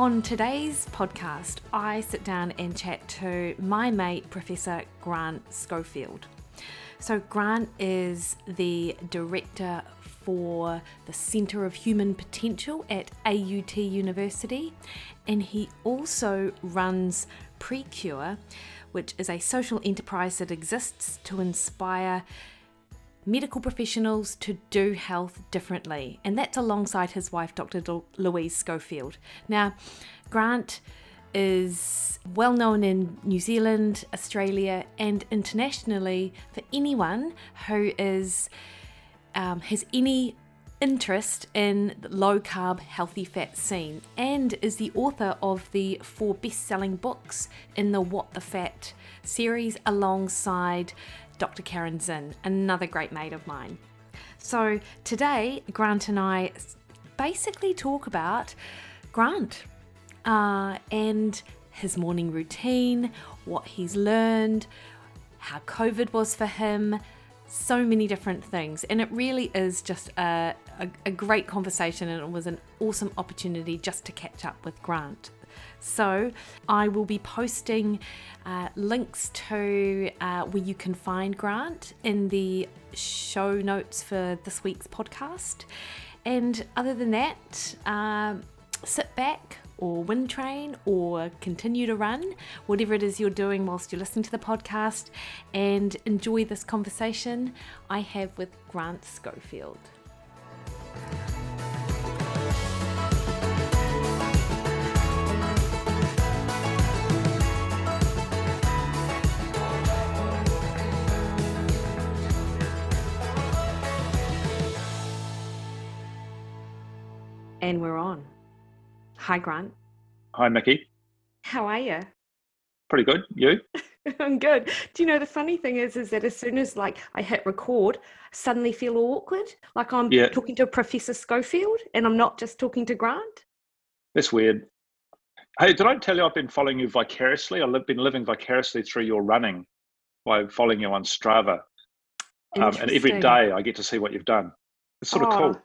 On today's podcast, I sit down and chat to my mate, Professor Grant Schofield. So, Grant is the director for the Centre of Human Potential at AUT University, and he also runs PreKure, which is a social enterprise that exists to inspire medical professionals to do health differently, and that's alongside his wife, Dr. Louise Schofield. Now, Grant is well known in New Zealand, Australia, and internationally for anyone who is um, has any interest in the low carb, healthy fat scene, and is the author of the four best selling books in the What the Fat series alongside Dr. Caryn Zinn, another great mate of mine. So today, Grant and I basically talk about Grant uh, and his morning routine, what he's learned, how COVID was for him, so many different things. And it really is just a, a, a, great conversation, and it was an awesome opportunity just to catch up with Grant. So, I will be posting uh, links to uh, where you can find Grant in the show notes for this week's podcast. And other than that, um, sit back or wind train or continue to run, whatever it is you're doing whilst you're listening to the podcast, and enjoy this conversation I have with Grant Schofield. And we're on. Hi, Grant. Hi, Mikki. How are you? Pretty good. You? I'm good. Do you know the funny thing is, is that as soon as like I hit record, I suddenly feel awkward, like I'm yeah. talking to Professor Schofield, and I'm not just talking to Grant. That's weird. Hey, did I tell you I've been following you vicariously? I've been living vicariously through your running by following you on Strava, um, and every day I get to see what you've done. It's sort of oh, cool.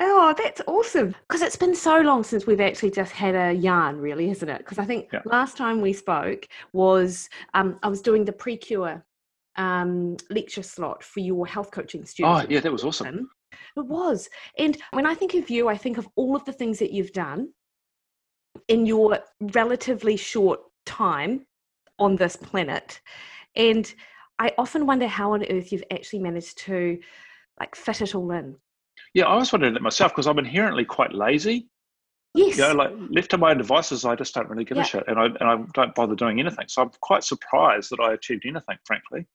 Oh, that's awesome. Because it's been so long since we've actually just had a yarn, really, isn't it? Because I think yeah. last time we spoke was um, I was doing the PreKure um, lecture slot for your health coaching students. Oh, yeah, that was awesome. It was. And when I think of you, I think of all of the things that you've done in your relatively short time on this planet. And I often wonder how on earth you've actually managed to like fit it all in. Yeah, I was wondering that myself because I'm inherently quite lazy. Yes. You know, like left to my own devices, I just don't really give yeah. a shit, and I and I don't bother doing anything. So I'm quite surprised that I achieved anything, frankly.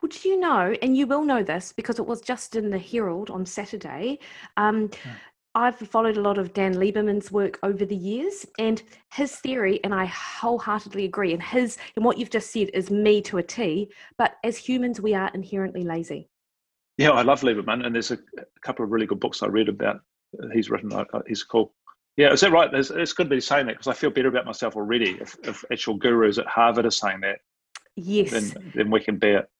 Well, do you know, and you will know this because it was just in the Herald on Saturday. Um, yeah. I've followed a lot of Dan Lieberman's work over the years, and his theory, and I wholeheartedly agree. And his and what you've just said is me to a T. But as humans, we are inherently lazy. Yeah, I love Lieberman, and there's a, a couple of really good books I read about. Uh, he's written. Uh, he's cool. Yeah, is that right? There's, it's good to be saying that because I feel better about myself already. If, if actual gurus at Harvard are saying that, yes, then then we can bear it.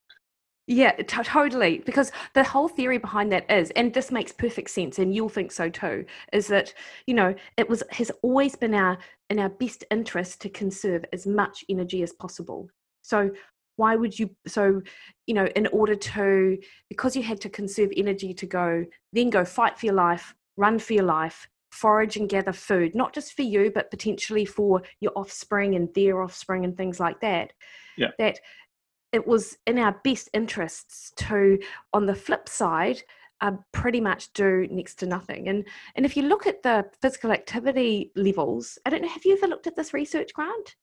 Yeah, t- totally. Because the whole theory behind that is, and this makes perfect sense, and you'll think so too, is that you know it was has always been our in our best interest to conserve as much energy as possible. So why would you so you know in order to because you had to conserve energy to go then go fight for your life run for your life forage and gather food not just for you but potentially for your offspring and their offspring and things like that yeah. that it was in our best interests to on the flip side uh, pretty much do next to nothing and and if you look at the physical activity levels i don't know have you ever looked at this research grant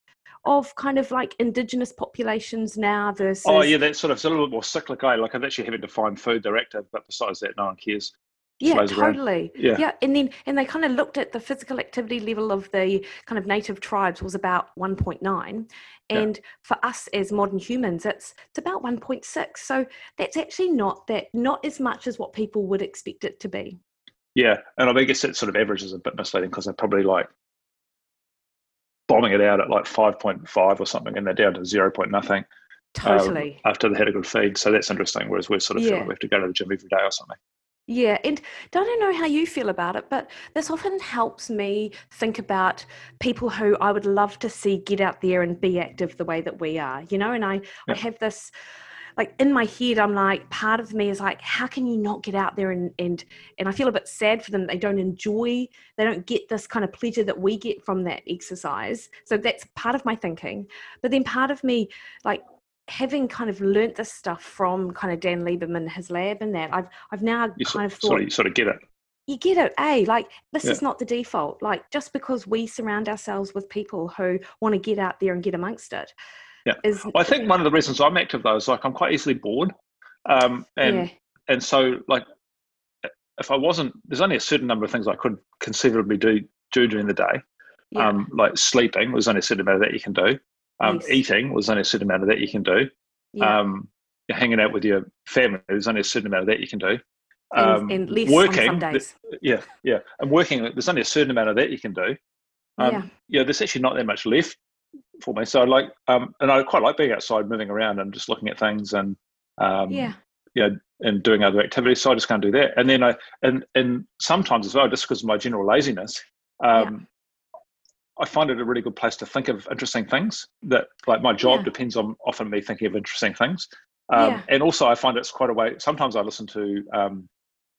of kind of like indigenous populations now versus oh yeah that's sort of a little bit more cyclical eh? like i'm actually having to find food director but besides that no one cares Yeah, totally. Yeah. yeah. And then and they kind of looked at the physical activity level of the kind of native tribes was about 1.9. And yeah. for us as modern humans, it's it's about 1.6. So that's actually not that not as much as what people would expect it to be. Yeah. And I guess that sort of average is a bit misleading because they're probably like bombing it out at like 5.5 or something and they're down to 0. point nothing. Um, totally. Um, after they had a good feed. So that's interesting. Whereas we're sort of yeah. feeling we have to go to the gym every day or something. Yeah, and I don't know how you feel about it, but this often helps me think about people who I would love to see get out there and be active the way that we are, you know. And I, yeah. I have this, like in my head, I'm like, part of me is like, how can you not get out there and and and I feel a bit sad for them. They don't enjoy, they don't get this kind of pleasure that we get from that exercise. So that's part of my thinking. But then part of me, like having kind of learnt this stuff from kind of Dan Lieberman, his lab and that, I've I've now you kind sort, of thought sort of, sort of get it. You get it, eh? Like this yeah. is not the default. Like just because we surround ourselves with people who want to get out there and get amongst it. Yeah. Is, well, I think one of the reasons I'm active though is like I'm quite easily bored. Um, and yeah. and so like if I wasn't there's only a certain number of things I could conceivably do do during the day. Yeah. Um, like sleeping, there's only a certain amount of that you can do. Um, yes. Eating was only a certain amount of that you can do. Yeah. Um, hanging out with your family, there's only a certain amount of that you can do. Um, and, and working, yeah, yeah, and working, there's only a certain amount of that you can do. Um, yeah. yeah, there's actually not that much left for me. So like, um, and I quite like being outside, moving around, and just looking at things, and um, yeah, yeah, and doing other activities. So I just can't do that. And then I, and and sometimes as well, just because of my general laziness, um, I find it a really good place to think of interesting things. That like my job yeah. depends on often me thinking of interesting things, um, yeah. and also I find it's quite a way. Sometimes I listen to, um,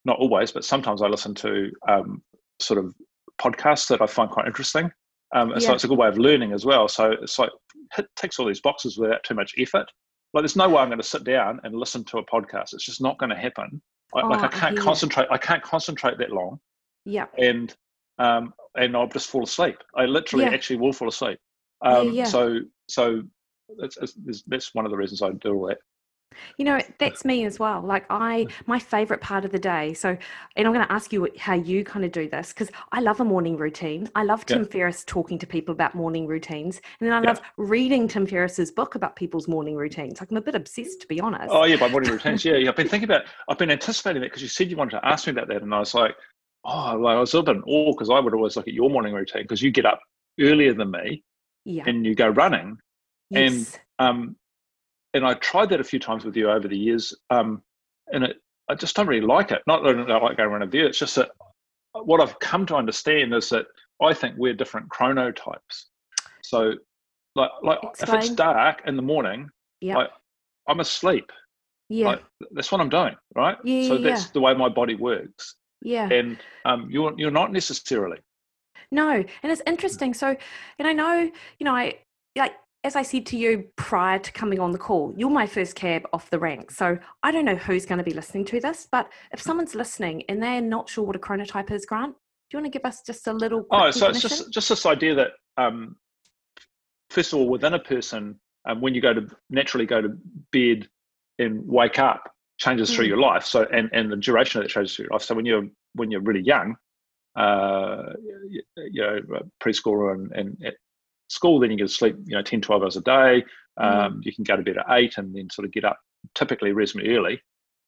not always, but sometimes I listen to um, sort of podcasts that I find quite interesting. Um, yeah. So it's a good way of learning as well. So it's like it ticks all these boxes without too much effort. Like there's no way I'm going to sit down and listen to a podcast. It's just not going to happen. I, oh, like I can't concentrate. I can't concentrate that long. Yeah. And um, and I'll just fall asleep. I literally yeah. actually will fall asleep. Um, yeah, yeah. So so that's, that's one of the reasons I do all that. You know, that's me as well. Like I, my favorite part of the day. So, and I'm going to ask you how you kind of do this because I love a morning routine. I love Tim yeah. Ferriss talking to people about morning routines, and then I yeah. love reading Tim Ferriss's book about people's morning routines. Like I'm a bit obsessed, to be honest. Oh yeah, by morning routines. Yeah, yeah. I've been thinking about. I've been anticipating that because you said you wanted to ask me about that, and I was like, oh, well, I was a bit in awe because I would always look at your morning routine because you get up earlier than me yeah. and you go running. Yes. And um, and I tried that a few times with you over the years, um, and it, I just don't really like it. Not that I don't like going around a view. It's just that what I've come to understand is that I think we're different chronotypes. So, like, like if it's dark in the morning, yeah, like, I'm asleep. Yeah, like, that's what I'm doing, right? Yeah, so that's yeah. the way my body works. Yeah. And um, you're you're not necessarily. No, and it's interesting. So, and I know, you know, I like as I said to you prior to coming on the call, you're my first cab off the rank. So I don't know who's going to be listening to this, but if someone's listening and they're not sure what a chronotype is, Grant, do you want to give us just a little? Oh, so it's just just this idea that um, first of all, within a person, um, when you go to naturally go to bed and wake up, changes mm. through your life. So and and the duration of that changes through your life. So when you're when you're really young, uh, you, know, preschool and, and school, then you to sleep, you know, 10, 12 hours a day. Mm. Um, mm. You can go to bed at eight and then sort of get up typically reasonably early.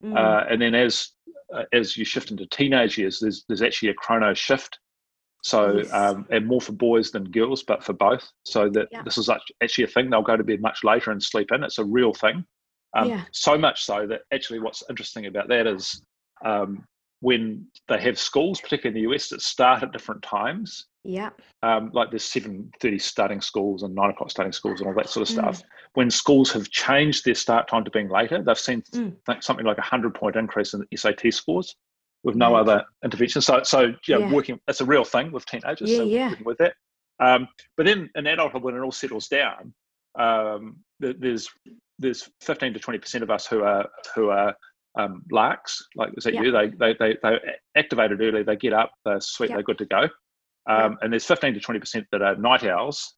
Mm. Uh, and then as uh, as you shift into teenage years, there's there's actually a chrono shift. So yes. um, and more for boys than girls, but for both. So that yeah. this is actually a thing. They'll go to bed much later and sleep in. It's a real thing. Um, yeah. So much so that actually, what's interesting about that is um, when they have schools, particularly in the US, that start at different times. Yeah. Um, like there's seven thirty starting schools and nine o'clock starting schools and all that sort of mm. stuff. When schools have changed their start time to being later, they've seen mm. something like a hundred point increase in the SAT scores with no mm. other intervention. So, so yeah, yeah, working it's a real thing with teenagers. Yeah, so yeah. With that, um, but then in adulthood, when it all settles down, um, there's there's 15 to 20 percent of us who are who are um, larks. Like is that yeah. you? They, they they they activated early. They get up. They're sweet. They're good to go. Um, and there's 15 to 20 percent that are night owls.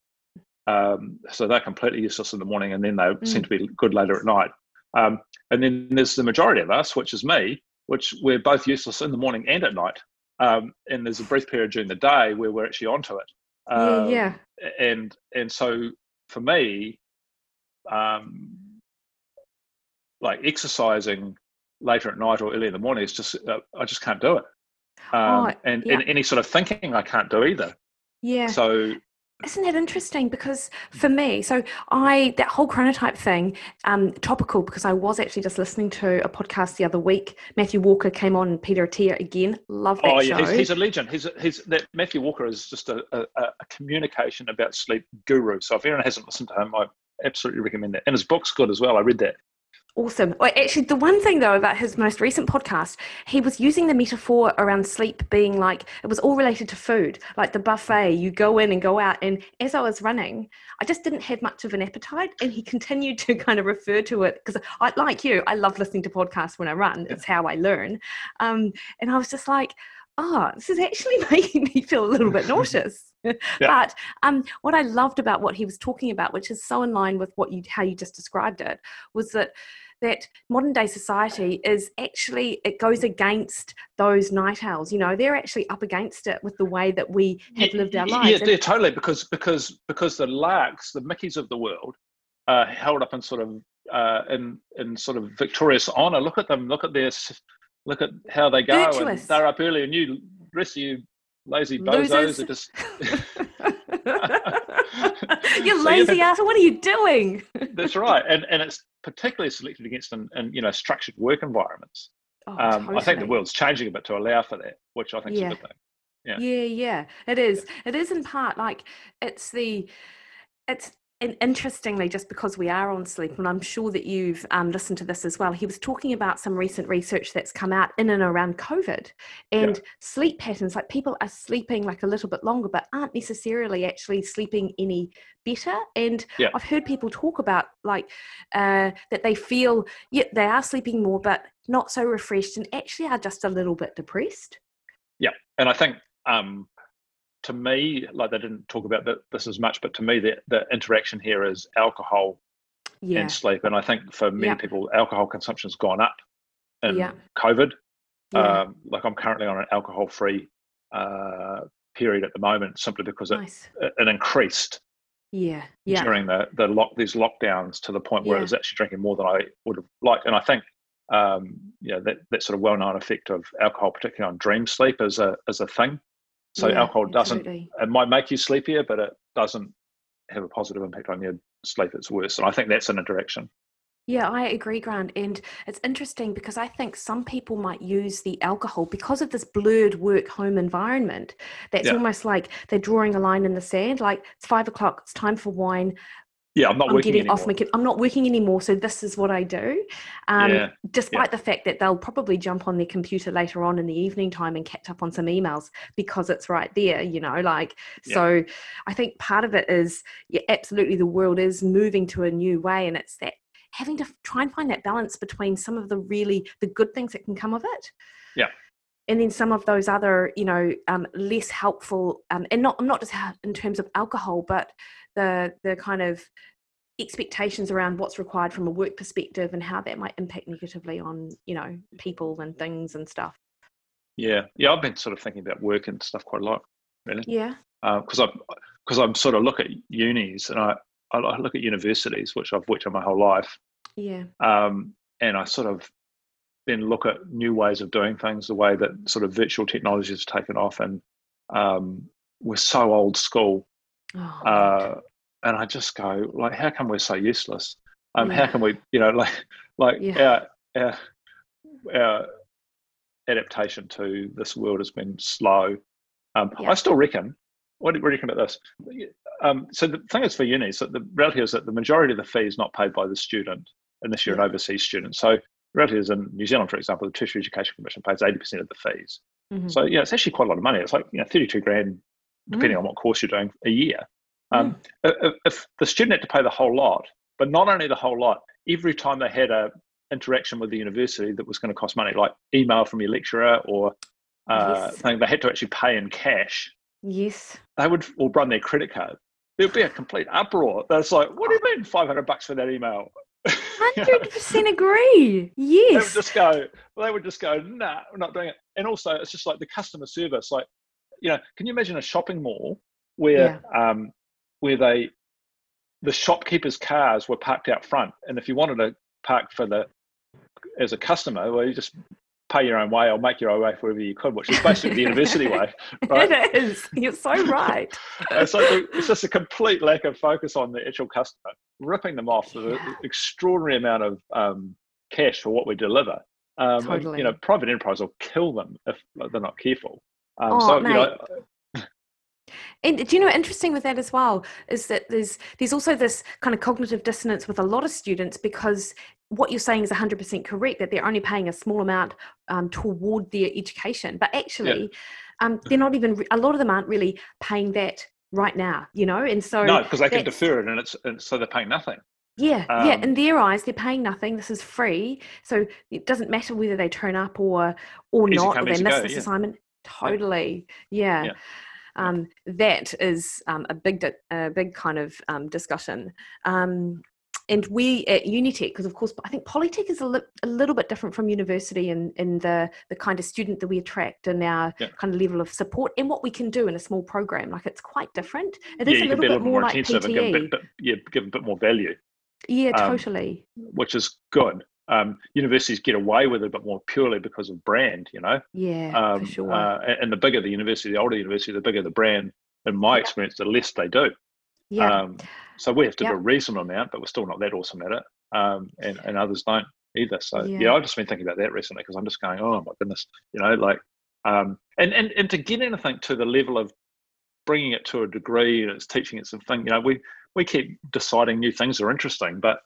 Um, so they're completely useless in the morning, and then they mm. seem to be good later at night. Um, and then there's the majority of us, which is me, which we're both useless in the morning and at night. Um, and there's a brief period during the day where we're actually onto it. Um, yeah, yeah. And and so for me, um, like exercising later at night or early in the morning is just uh, I just can't do it. Um, oh, and, yeah. and any sort of thinking I can't do either. Yeah. So isn't that interesting? Because for me, so I that whole chronotype thing, um, topical because I was actually just listening to a podcast the other week. Matthew Walker came on, Peter Attia again. Love that oh, yeah, he's, he's, a legend. He's he's that Matthew Walker is just a, a, a, communication about sleep guru. So if anyone hasn't listened to him, I absolutely recommend that. And his book's good as well. I read that. Awesome. Well, actually, the one thing though about his most recent podcast, he was using the metaphor around sleep being like it was all related to food, like the buffet. You go in and go out. And as I was running, I just didn't have much of an appetite, and he continued to kind of refer to it because I, like you, I love listening to podcasts when I run. It's how I learn. Um, and I was just like, oh, this is actually making me feel a little bit nauseous. Yeah. but um, what I loved about what he was talking about, which is so in line with what you how you just described it, was that that modern day society is actually it goes against those night owls you know they're actually up against it with the way that we have lived our lives yeah, yeah totally because because because the larks the Mikkis of the world uh held up in sort of uh in in sort of victorious honor look at them look at this look at how they go and they're up early and you rest of you lazy bozos are just you so, lazy yeah, ass what are you doing? That's right and and it's particularly selected against in, in you know structured work environments. Oh, um, totally. i think the world's changing a bit to allow for that which i think yeah. is a good thing. Yeah. Yeah yeah it is. It is in part like it's the it's and interestingly, just because we are on sleep, and I'm sure that you've um, listened to this as well, he was talking about some recent research that's come out in and around COVID and yeah. sleep patterns. Like people are sleeping like a little bit longer, but aren't necessarily actually sleeping any better. And yeah. I've heard people talk about like uh, that they feel, yeah, they are sleeping more, but not so refreshed and actually are just a little bit depressed. Yeah. And I think um, to me, like they didn't talk about this as much, but to me, the, the interaction here is alcohol yeah. and sleep. And I think for many yeah. people, alcohol consumption's gone up in yeah. COVID. Um, like I'm currently on an alcohol free uh, period at the moment simply because nice. it, it, increased yeah, yeah. during the, the lock these lockdowns to the point where I was actually drinking more than I would have liked. And I think um, yeah, that, that sort of well known effect of alcohol, particularly on dream sleep, is a is a thing. So yeah, alcohol doesn't absolutely. it might make you sleepier, but it doesn't have a positive impact on your sleep. It's worse. And I think that's an interaction. Yeah, I agree, Grant. And it's interesting because I think some people might use the alcohol because of this blurred work home environment. That's yeah. almost like they're drawing a line in the sand. Like it's five o'clock, it's time for wine yeah, I'm not I'm working getting anymore. off my I'm not working anymore, so this is what I do. Um, yeah. Despite yeah. the fact that they'll probably jump on their computer later on in the evening time and catch up on some emails because it's right there, you know. Like, yeah. so I think part of it is, yeah, absolutely, the world is moving to a new way, and it's that having to try and find that balance between some of the really the good things that can come of it. Yeah and then some of those other you know um, less helpful um, and not not just in terms of alcohol but the the kind of expectations around what's required from a work perspective and how that might impact negatively on you know people and things and stuff. Yeah. Yeah i've been sort of thinking about work and stuff quite a lot really. Yeah. Because uh, i because i'm sort of look at unis and I, I look at universities which i've worked on my whole life. Yeah. Um, and i sort of then look at new ways of doing things the way that sort of virtual technology has taken off and um, we're so old school Oh, uh, and I just go like, how come we're so useless? Um, yeah. how can we, you know, like like yeah. our, our our adaptation to this world has been slow. Um, yeah. I still reckon. What do you reckon about this? Um, so the thing is for uni, so the reality is that the majority of the fee is not paid by the student unless you're yeah. an overseas student. So the reality is in New Zealand, for example, the Tertiary Education Commission pays 80% of the fees. Mm-hmm. So yeah, it's actually quite a lot of money. It's like you know, 32 grand depending mm. on what course you're doing a year. Um, mm. if, if, the student had to pay the whole lot, but not only the whole lot, every time they had a interaction with the university that was going to cost money, like email from your lecturer or uh, yes. thing, they had to actually pay in cash. Yes. They would or run their credit card. There'd be a complete uproar. That's like, what do you mean 500 bucks for that email? Hundred percent agree. Yes. They would just go. They would just go. Nah, we're not doing it. And also, it's just like the customer service. Like, you know, can you imagine a shopping mall where yeah. um, where they the shopkeepers' cars were parked out front, and if you wanted to park for the as a customer, well, you just pay your own way or make your own way wherever you could, which is basically the university way. Right? It is. You're so right. so it's just a complete lack of focus on the actual customer, ripping them off yeah. the extraordinary amount of um, cash for what we deliver. Um, totally. You know, private enterprise will kill them if they're not careful. Um, oh, so, mate. you know, and do you know interesting with that as well is that there's there's also this kind of cognitive dissonance with a lot of students because what you're saying is 100% correct that they're only paying a small amount um, toward their education but actually yeah. um, they're not even a lot of them aren't really paying that right now you know and so no because they can defer it and it's and so they're paying nothing yeah, um, yeah. In their eyes, they're paying nothing. This is free, so it doesn't matter whether they turn up or or not, or they miss go, this yeah. assignment. Totally, yeah. yeah um, that is um, a big a big kind of um, discussion um, and we at Unitec, because of course I think Polytech is a, li- a, little bit different from university in, in the, the kind of student that we attract and our yeah. kind of level of support and what we can do in a small program. Like it's quite different. It yeah, is a little, bit, a little more, more like PTE. And give a bit, bit, yeah, give a bit more value. Yeah, um, totally. which is good um, universities get away with it, but more purely because of brand, you know. Yeah, um, for sure. Uh, and the bigger the university, the older the university, the bigger the brand. In my yeah. experience, the less they do. Yeah. Um, so we have to yeah. do a reasonable amount, but we're still not that awesome at it, um, and and others don't either. So yeah. yeah, I've just been thinking about that recently because I'm just going, oh my goodness, you know, like, um, and and and to get anything to the level of bringing it to a degree and it's teaching it something, you know, we we keep deciding new things are interesting, but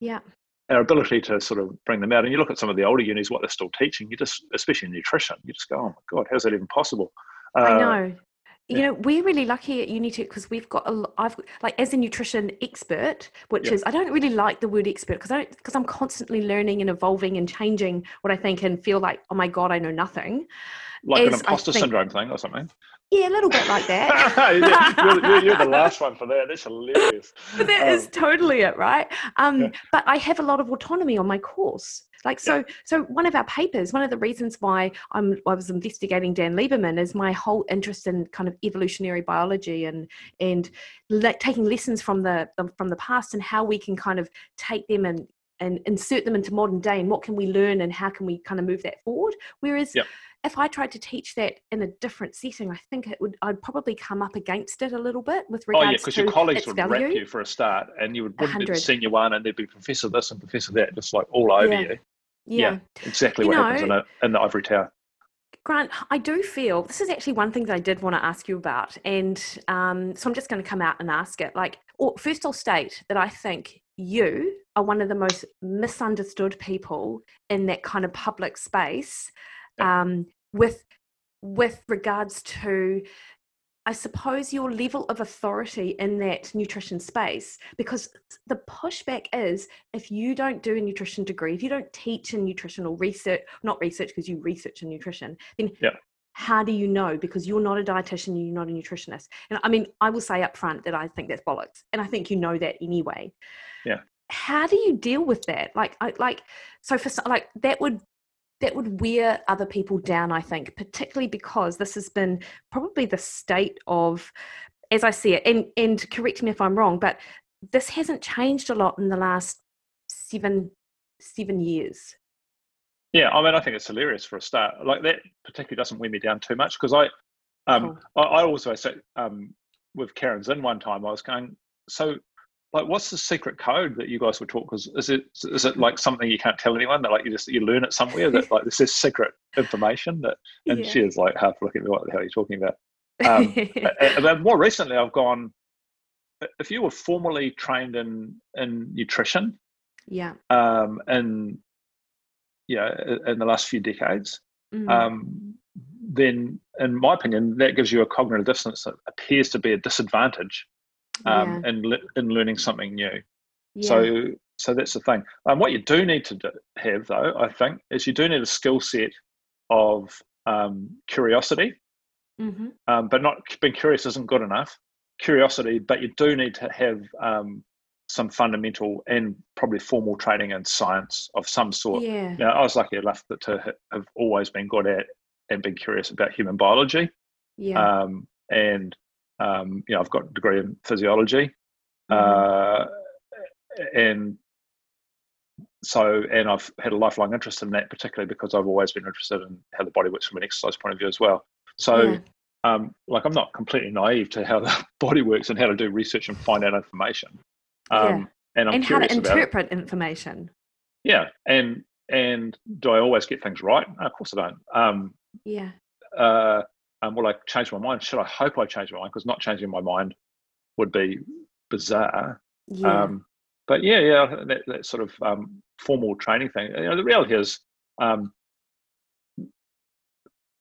yeah our ability to sort of bring them out. And you look at some of the older unis, what they're still teaching, you just, especially in nutrition, you just go, oh my God, how's that even possible? Uh, I know. You yeah. know, we're really lucky at Unitec because we've got a. I've like as a nutrition expert, which yeah. is I don't really like the word expert because I because I'm constantly learning and evolving and changing what I think and feel like oh my god I know nothing. Like an imposter think, syndrome thing or something. Yeah, a little bit like that. you're, you're, you're, the last one for that. That's hilarious. But that um, is totally it, right? Um, yeah. But I have a lot of autonomy on my course. Like so, yeah. so one of our papers, one of the reasons why I'm, I was investigating Dan Lieberman is my whole interest in kind of evolutionary biology and and le- taking lessons from the, the from the past and how we can kind of take them and and insert them into modern day and what can we learn and how can we kind of move that forward. Whereas if I tried to teach that in a different setting, I think it would I'd probably come up against it a little bit with regards. Oh yeah, because your colleagues would value. rap you for a start, and you would wouldn't be the senior one, and there'd be professor this and professor that, just like all over yeah. you. Yeah. yeah, exactly you what know, happens in, a, in the ivory tower. Grant, I do feel this is actually one thing that I did want to ask you about, and um, so I'm just going to come out and ask it. Like, or, first, I'll state that I think you are one of the most misunderstood people in that kind of public space um, with with regards to I suppose your level of authority in that nutrition space, because the pushback is if you don't do a nutrition degree, if you don't teach in nutritional research, not research because you research in nutrition, then yeah. How do you know? Because you're not a dietitian, you're not a nutritionist. And I mean, I will say up front that I think that's bollocks, and I think you know that anyway. Yeah. How do you deal with that? Like, I like so for like that would that would wear other people down, I think, particularly because this has been probably the state of, as I see it, and, and correct me if I'm wrong, but this hasn't changed a lot in the last seven seven years. Yeah, I mean, I think it's hilarious for a start. Like that particularly doesn't wear me down too much because I, um, oh. I, I also said um, with Caryn Zinn one time, I was going, so like what's the secret code that you guys would talk because is it is it like something you can't tell anyone that like you just you learn it somewhere that like this is secret information that and yeah. she is like half looking at me what the hell are you talking about um, and, but more recently i've gone if you were formally trained in in nutrition yeah um and yeah in the last few decades mm. um then in my opinion that gives you a cognitive dissonance that appears to be a disadvantage um, yeah. and in learning something new. Yeah. So so that's the thing. Um, what you do need to do, have though, I think, is you do need a skill set of um, curiosity, mm-hmm. um, but not being curious isn't good enough. Curiosity, but you do need to have um, some fundamental and probably formal training in science of some sort. Yeah. Now, I was lucky enough to have always been good at and been curious about human biology. Yeah. Um, and um, you know, I've got a degree in physiology, mm. uh, and so and I've had a lifelong interest in that, particularly because I've always been interested in how the body works from an exercise point of view as well. So, yeah. um, like, I'm not completely naive to how the body works and how to do research and find out information. Um, yeah. And, I'm and how to interpret information. Yeah, and and do I always get things right? No, of course I don't. Um, yeah. Uh, um, will I change my mind? Should I hope I change my mind? Because not changing my mind would be bizarre. Yeah. Um, but yeah, yeah, that, that sort of um, formal training thing. You know, the reality is um,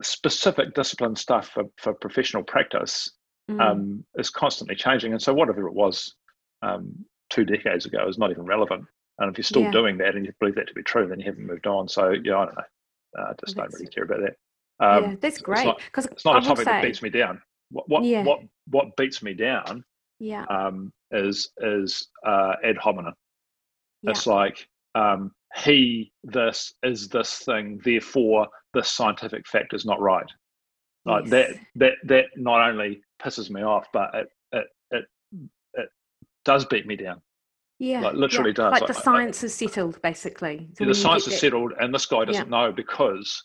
specific discipline stuff for, for professional practice mm. um, is constantly changing. And so whatever it was um, two decades ago is not even relevant. And if you're still yeah. doing that and you believe that to be true, then you haven't moved on. So yeah, I don't know. Uh, I just don't really care about that. Um, yeah, that's great. Because it's not, it's not a topic say, that beats me down. What what, yeah. what what beats me down? Yeah. Um, is is uh, ad hominem. Yeah. It's like um, he this is this thing, therefore this scientific fact is not right. Like yes. that that that not only pisses me off, but it does beat me down. Yeah, like literally yeah. does. Like, like the science is settled, basically. So the science is settled, and this guy doesn't yeah. know because,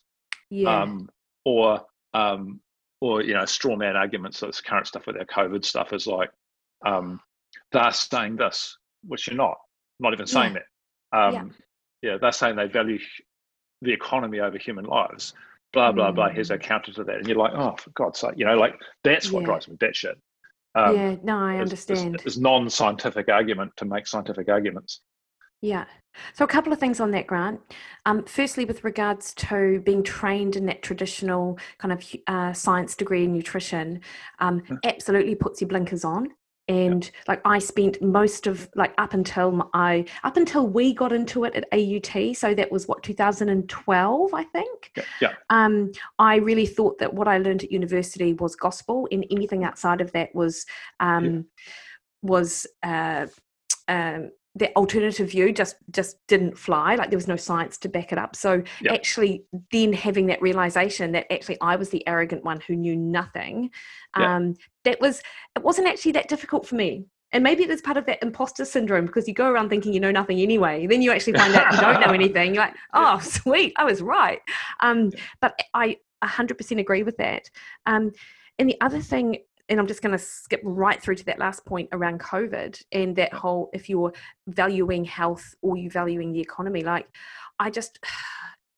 yeah. um, or um, or you know, straw man arguments. So this current stuff with our COVID stuff is like, um, they're saying this, which you're not, not even saying yeah. that. Um, yeah. yeah, they're saying they value the economy over human lives. Blah blah mm. blah. Here's a mm. counter to that, and you're like, oh, for God's sake, you know, like that's what drives me batshit. Um, yeah, no, I understand. It's, it's non-scientific argument to make scientific arguments. Yeah. So a couple of things on that, Grant. Um, firstly, with regards to being trained in that traditional kind of uh, science degree in nutrition, um, mm. absolutely puts your blinkers on and like i spent most of like up until i up until we got into it at aut so that was what 2012 i think yeah, yeah. um i really thought that what i learned at university was gospel and anything outside of that was um yeah. was uh um the alternative view just just didn't fly like there was no science to back it up. So yep. actually then having that realization that actually i was the arrogant one who knew nothing yep. um that was it wasn't actually that difficult for me. And maybe it is part of that imposter syndrome because you go around thinking you know nothing anyway then you actually find out you don't know anything. You're like oh sweet i was right. Um but i 100% agree with that. Um and the other thing and I'm just going to skip right through to that last point around COVID and that whole if you're valuing health or you valuing the economy. Like, I just,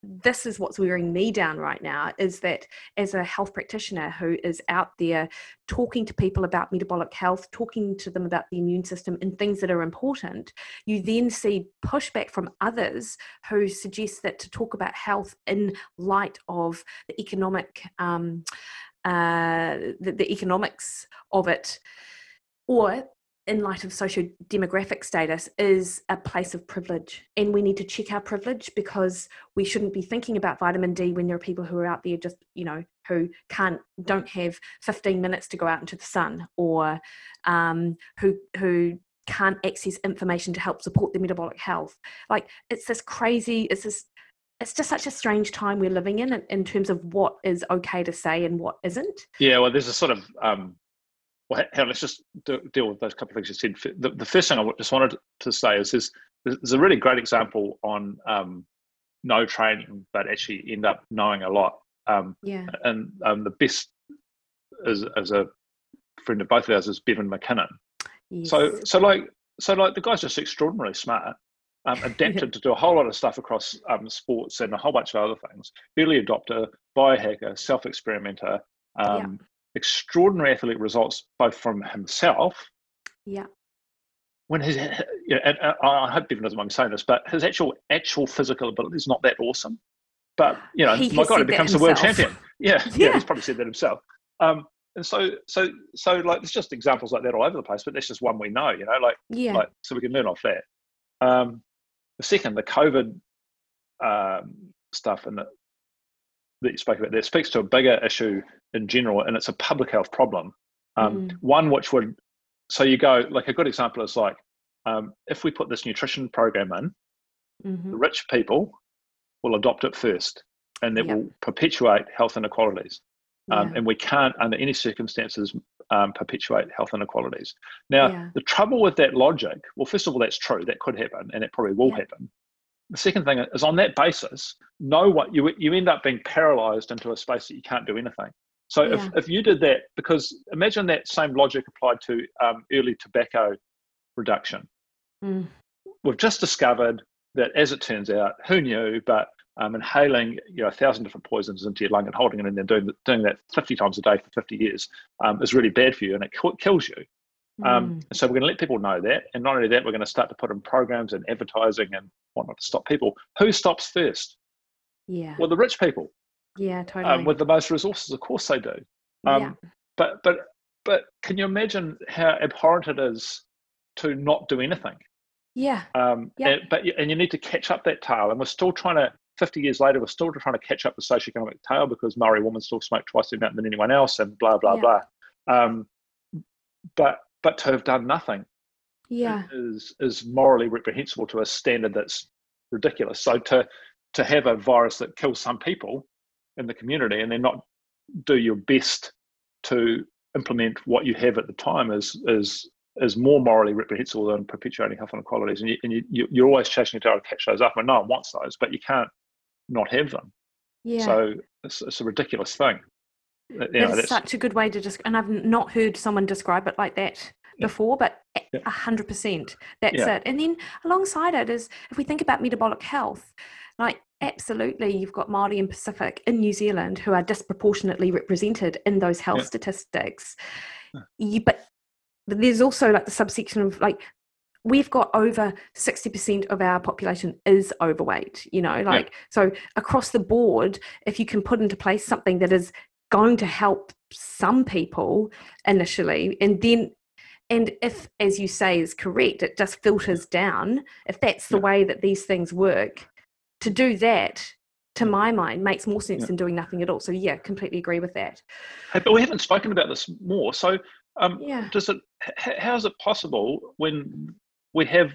this is what's wearing me down right now is that as a health practitioner who is out there talking to people about metabolic health, talking to them about the immune system and things that are important, you then see pushback from others who suggest that to talk about health in light of the economic. Um, uh, the, the economics of it, or in light of socio demographic status, is a place of privilege. And we need to check our privilege because we shouldn't be thinking about vitamin D when there are people who are out there just, you know, who can't, don't have 15 minutes to go out into the sun or um, who, who can't access information to help support their metabolic health. Like it's this crazy, it's this it's just such a strange time we're living in in terms of what is okay to say and what isn't. Yeah, well, there's a sort of um, well, let's just do, deal with those couple of things you said. The, the, first thing I just wanted to say is there's, there's a really great example on um, no training, but actually end up knowing a lot. Um, yeah. And um, the best as as a friend of both of ours is Bevan McKinnon. Yes. So so like so like the guy's just extraordinarily smart um, adapted to do a whole lot of stuff across um, sports and a whole bunch of other things. Early adopter, biohacker, self experimenter, um, yeah. extraordinary athletic results both from himself. Yeah. When his, you know, and, I hope Bevan doesn't mind me saying this, but his actual actual physical ability is not that awesome. But you know, he my God, he becomes the world champion. Yeah, yeah, yeah, he's probably said that himself. Um, and so, so, so, like, there's just examples like that all over the place. But that's just one we know, you know, like, yeah. like, so we can learn off that. Um, the second, the COVID um, stuff and that you spoke about there speaks to a bigger issue in general, and it's a public health problem. Um, mm. One which would, so you go, like a good example is like, um, if we put this nutrition program in, mm-hmm. the rich people will adopt it first, and that yep. will perpetuate health inequalities. Um, yeah. And we can't, under any circumstances, um, perpetuate health inequalities. Now, yeah. the trouble with that logic, well, first of all, that's true. That could happen, and it probably will yeah. happen. The second thing is, on that basis, know what you you end up being paralyzed into a space that you can't do anything. So if, if you did that, because imagine that same logic applied to um, early tobacco reduction. Mm. We've just discovered that, as it turns out, who knew, but um, inhaling you know a thousand different poisons into your lung and holding it and then doing doing that 50 times a day for 50 years um, is really bad for you and it kills you. Um, mm. so we're going to let people know that, and not only that, we're going to start to put in programs and advertising and whatnot to stop people. Who stops first? Yeah. Well, the rich people. Yeah, totally. Um, with the most resources, of course they do. Um, yeah. But but but can you imagine how abhorrent it is to not do anything? Yeah. Um, yeah. And, but and you need to catch up that tail, and we're still trying to 50 years later, we're still trying to catch up the socioeconomic tail because Maori women still smoke twice the amount than anyone else, and blah blah yeah. blah. Um, but but to have done nothing, yeah, is is morally reprehensible to a standard that's ridiculous. So to to have a virus that kills some people in the community and then not do your best to implement what you have at the time is is is more morally reprehensible than perpetuating health inequalities. And, you, and you, you're always chasing your tail to catch those up. And no one wants those, but you can't not have them. Yeah. So it's, it's a ridiculous thing. You know, it's such a good way to just, and I've not heard someone describe it like that before, but a hundred percent, that's yeah. it. And then alongside it is, if we think about metabolic health, like absolutely, you've got Maori and Pacific in New Zealand who are disproportionately represented in those health yeah. statistics. You, but there's also like the subsection of like we've got over 60% of our population is overweight you know like yeah. so across the board if you can put into place something that is going to help some people initially and then and if as you say is correct it just filters down if that's the yeah. way that these things work to do that to my mind makes more sense yeah. than doing nothing at all so yeah completely agree with that hey, but we haven't spoken about this more so um, yeah. does it how is it possible when we have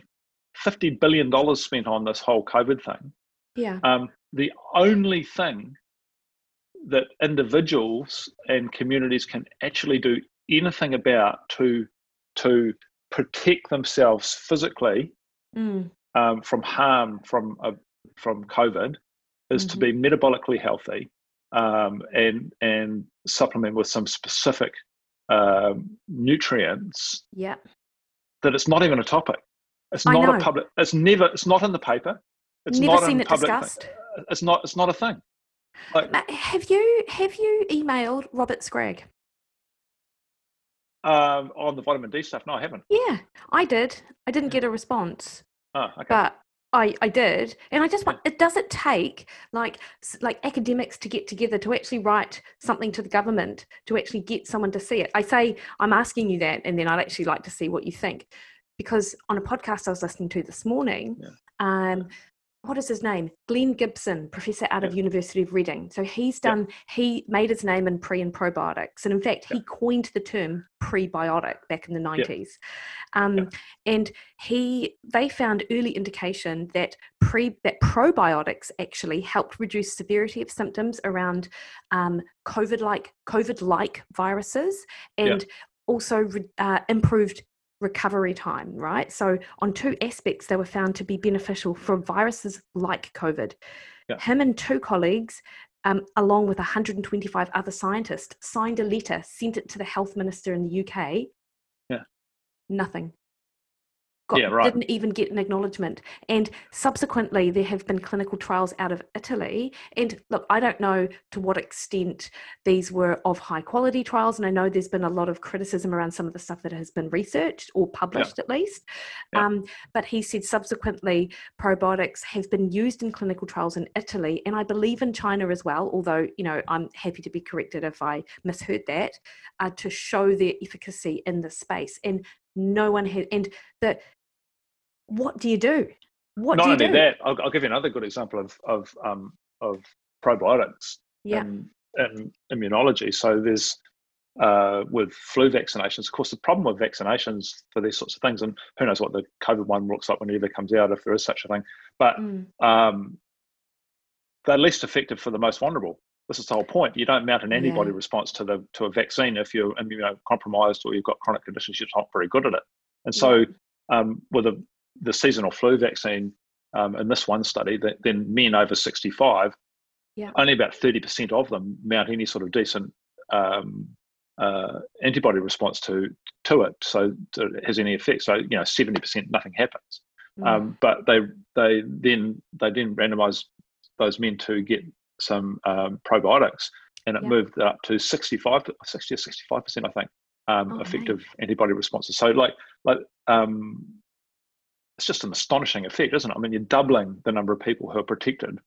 fifty billion dollars spent on this whole COVID thing. Yeah. Um, the only thing that individuals and communities can actually do anything about to to protect themselves physically mm. um, from harm from uh, from COVID is mm-hmm. to be metabolically healthy um, and and supplement with some specific um, nutrients. Yeah. That it's not even a topic. It's not a public. It's never. It's not in the paper. It's never not seen in it public. discussed. Thing. It's not. It's not a thing. Like, uh, have you have you emailed Robert Scragg? Um, on the vitamin D stuff, no, I haven't. Yeah, I did. I didn't get a response. Oh, okay. But I, I did, and I just want. It does it take like like academics to get together to actually write something to the government to actually get someone to see it. I say I'm asking you that, and then I'd actually like to see what you think because on a podcast I was listening to this morning, yeah. um, what is his name? Glenn Gibson, professor out yeah. of University of Reading. So he's done. Yeah. He made his name in pre and probiotics, and in fact, he coined the term prebiotic back in the nineties. Um, and he they found early indication that pre that probiotics actually helped reduce severity of symptoms around um, COVID like COVID like viruses, and also uh, improved recovery time, right? So, on two aspects, they were found to be beneficial for viruses like COVID. Yeah. Him and two colleagues, um, along with 125 other scientists, signed a letter, sent it to the health minister in the UK. Yeah. Nothing got, yeah, right. didn't even get an acknowledgement. And subsequently, there have been clinical trials out of Italy. And look, I don't know to what extent these were of high quality trials. And I know there's been a lot of criticism around some of the stuff that has been researched or published yeah. at least. Yeah. Um, but he said subsequently, probiotics have been used in clinical trials in Italy. And I believe in China as well, although, you know, I'm happy to be corrected if I misheard that, uh, to show their efficacy in the space. And no one has and the what do you do what not do only do? that I'll, I'll, give you another good example of of um, of probiotics yeah and, and immunology so there's uh, with flu vaccinations. Of course, the problem with vaccinations for these sorts of things, and who knows what the COVID one looks like when it ever comes out, if there is such a thing, but mm. um, they're least effective for the most vulnerable. This is the whole point. You don't mount an antibody yeah. response to the to a vaccine if you're immunocompromised or you've got chronic conditions. You're not very good at it. And so, um, with the the seasonal flu vaccine um, in this one study, that then men over 65, yeah. only about 30% of them mount any sort of decent um, uh, antibody response to to it, so it has any effect. So you know, 70% nothing happens. Mm. Um, but they they then they then randomise those men to get some um, probiotics, and it moved up to 65, 60 or 65 percent, I think, um, oh, effective right. antibody responses. So like like um, it's just an astonishing effect, isn't it? I mean, you're doubling the number of people who are protected.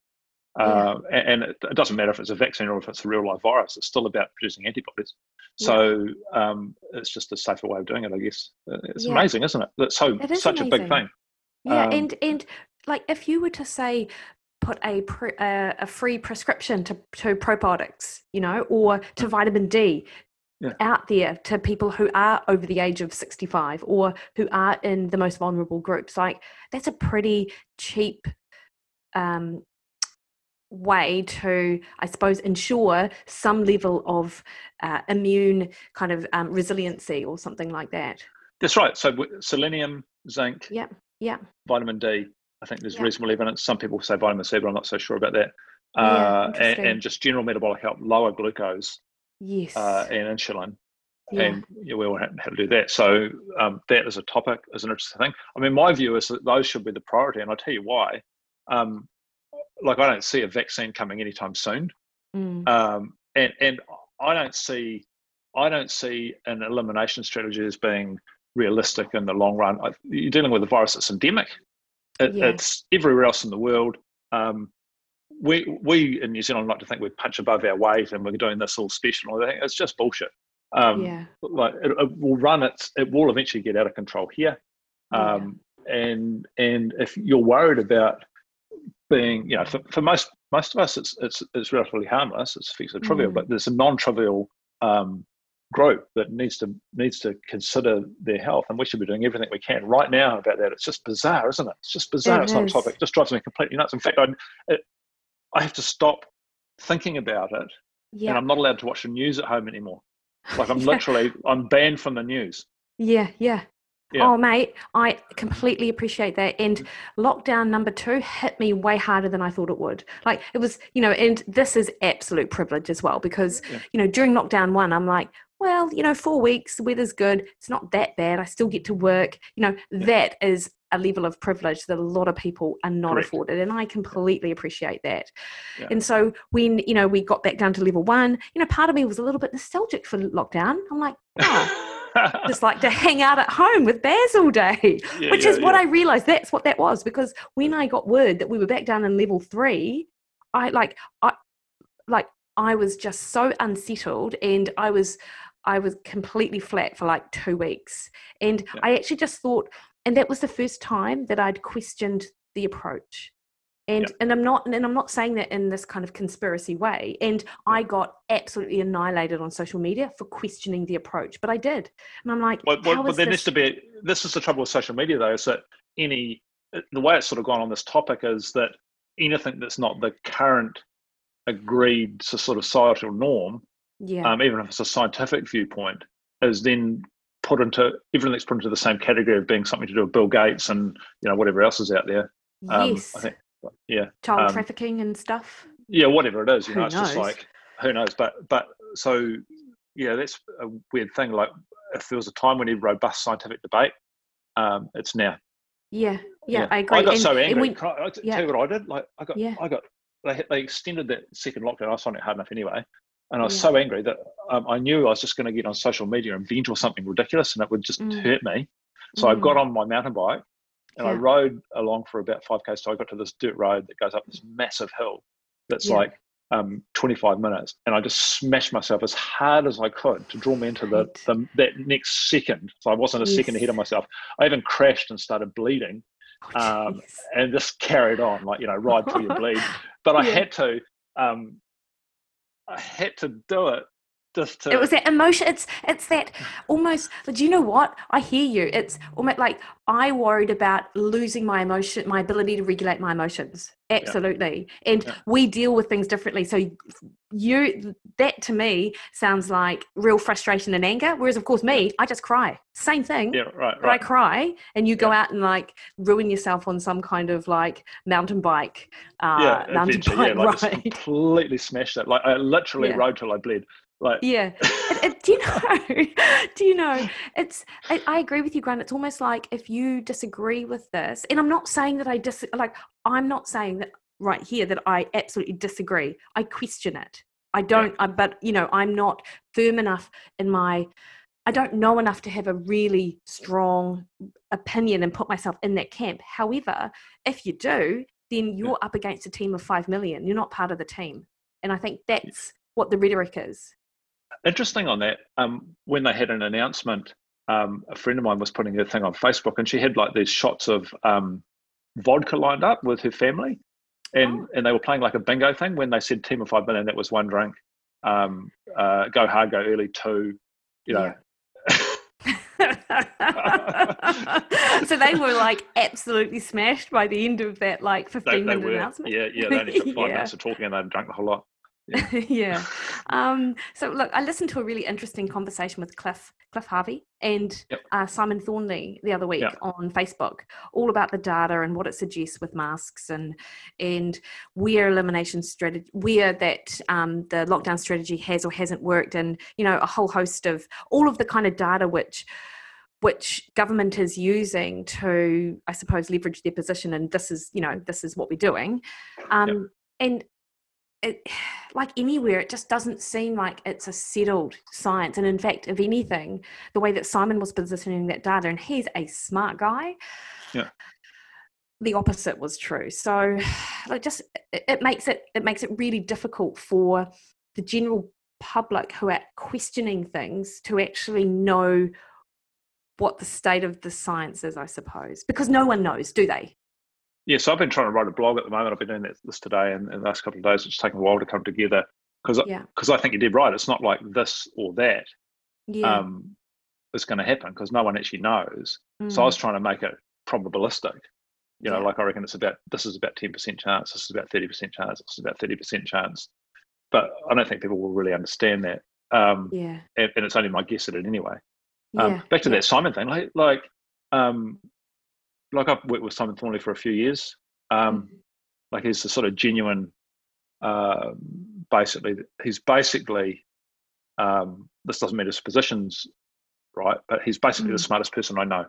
Uh, yeah. and it, doesn't matter if it's a vaccine or if it's a real life virus, it's still about producing antibodies. So yeah. um, it's just a safer way of doing it, I guess. Uh, it's yeah. amazing, isn't it? That's so such amazing. a big thing. Yeah, um, and and like if you were to say put a pre, uh, a free prescription to to probiotics, you know, or to vitamin D yeah. out there to people who are over the age of 65 or who are in the most vulnerable groups. Like that's a pretty cheap um, way to i suppose ensure some level of uh, immune kind of um, resiliency or something like that. That's right. So selenium zinc yeah. Yeah. vitamin d i think there's yeah. reasonable evidence some people say vitamin c but i'm not so sure about that uh, yeah, and, and, just general metabolic help, lower glucose yes, uh, and insulin. Yeah. And yeah, we all have to do that. So um, that is a topic, is an interesting thing. I mean, my view is that those should be the priority, and I'll tell you why. Um, like, I don't see a vaccine coming anytime soon, mm. um, and and I don't see I don't see an elimination strategy as being realistic in the long run. You're dealing with a virus that's endemic. It, yeah. It's everywhere else in the world. Um, we we in New Zealand like to think we punch above our weight and we're doing this all special. It's just bullshit. Um, yeah. Like it, it, will run its. It will eventually get out of control here. Um, yeah. And and if you're worried about being, you know, for, for most most of us, it's it's it's relatively harmless. It's fixed trivial, mm. but there's a non-trivial um, group that needs to needs to consider their health, and we should be doing everything we can right now about that. It's just bizarre, isn't it? It's just bizarre. It it's is. not a topic. It just drives me completely nuts. In fact, I, it, I have to stop thinking about it, yeah. and I'm not allowed to watch the news at home anymore. Like I'm yeah. literally, I'm banned from the news. Yeah, yeah. Yeah. Oh, mate, I completely appreciate that. And lockdown number two hit me way harder than I thought it would. Like, it was, you know, and this is absolute privilege as well because, yeah. you know, during lockdown one, I'm like, well, you know, four weeks, the weather's good. It's not that bad. I still get to work. You know, yeah. that is a level of privilege that a lot of people are not Correct. afforded and i completely appreciate that yeah. and so when you know we got back down to level one you know part of me was a little bit nostalgic for lockdown i'm like oh just like to hang out at home with Baz all day, yeah, which is what I realized that's what that was. Because when I got word that we were back down in level three, I like, I like, I was just so unsettled and I was, I was completely flat for like two weeks. And I actually just thought, and that was the first time that I'd questioned the approach. And and I'm not and I'm not saying that in this kind of conspiracy way. And I got absolutely annihilated on social media for questioning the approach, but I did. And I'm like, well, well, there needs to be. This is the trouble with social media, though, is that any uh, the way it's sort of gone on this topic is that anything that's not the current agreed sort of societal norm, yeah. um, even if it's a scientific viewpoint, is then put into everything that's put into the same category of being something to do with Bill Gates and you know whatever else is out there. Um, yes. I think, yeah. Child um, trafficking and stuff. Yeah, whatever it is, you who know, it's knows? just like who knows. But but so yeah, that's a weird thing. Like if there was a time we need robust scientific debate, um, it's now. Yeah, yeah, yeah. I agree. I got and, so angry. I, I yeah. tell you what I did? Like I got, yeah. I got. They they extended that second lockdown. I was finding it hard enough anyway. And I was yeah. so angry that um, I knew I was just going to get on social media and vent or something ridiculous and it would just mm. hurt me. So mm. I got on my mountain bike and yeah. I rode along for about 5K. So I got to this dirt road that goes up this massive hill that's yeah. like um, 25 minutes. And I just smashed myself as hard as I could to draw me into the, the that next second. So I wasn't a yes. second ahead of myself. I even crashed and started bleeding. Oh, um, and just carried on, like, you know, ride till you bleed. But I had to. Um, I had to do it just to... it was that emotion it's it's that almost do you know what? I hear you. It's almost like i worried about losing my emotion my ability to regulate my emotions. Absolutely. Yeah. and yeah. we deal with things differently. So you that to me sounds like real frustration and anger whereas of course me i just cry. Same thing yeah right, right. i cry and you go out and like ruin yourself on some kind of like mountain bike uh yeah, mountain bike yeah, like ride. completely smashed it like i literally rode till i bled like yeah. It, it, do you know do you know it's I, I, agree with you grant. It's almost like if you disagree with this and i'm not saying that i dis like i'm not saying that right here that i absolutely disagree. I question it. I don't yeah. I, but you know i'm not firm enough in my i don't know enough to have a really strong opinion and put myself in that camp. However if you do then you're yeah. up against a team of 5 million. You're not part of the team. And i think that's what the rhetoric is interesting on that. Um, when they had an announcement, um, a friend of mine was putting her thing on Facebook, and she had like these shots of um, vodka lined up with her family, and oh. and they were playing like a bingo thing. When they said team of five million, that was one drink. Um, uh, go hard, go early, two. You know. Yeah. so they were like absolutely smashed by the end of that like 15 they, they minute were. announcement. Yeah, yeah, they only took five yeah. minutes of talking and they'd drunk the whole lot. Yeah. yeah. Um, so look, I listened to a really interesting conversation with Cliff Cliff Harvey and yep. uh, Simon Thornley the other week yep. on Facebook, all about the data and what it suggests with masks and and where elimination strategy, where that um, the lockdown strategy has or hasn't worked, and you know a whole host of all of the kind of data which which government is using to, I suppose, leverage their position. And this is, you know, this is what we're doing. Um, yep. And it, like anywhere, it just doesn't seem like it's a settled science. And in fact, if anything, the way that Simon was positioning that data, and he's a smart guy, yeah, the opposite was true. So, like, just it, it makes it it makes it really difficult for the general public who are questioning things to actually know what the state of the science is, I suppose, because no one knows, do they? Yeah, so I've been trying to write a blog at the moment. I've been doing this today and, and the last couple of days. It's taken a while to come together because yeah. Cause I think you did right. It's not like this or that. Yeah. Um, it's going to happen because no one actually knows. Mm. So I was mm. trying to make it probabilistic. You know, yeah. like I reckon it's about this is about ten percent chance. This is about thirty percent chance. This is about thirty percent chance. But I don't think people will really understand that. Um, yeah. And, and, it's only my guess at it anyway. Um, yeah. Back to yeah. that Simon thing, like, like um, like I've worked with Simon Thornley for a few years. Um, mm-hmm. Like he's a sort of genuine. Uh, basically, he's basically. Um, this doesn't mean his positions right, but he's basically mm-hmm. the smartest person I know.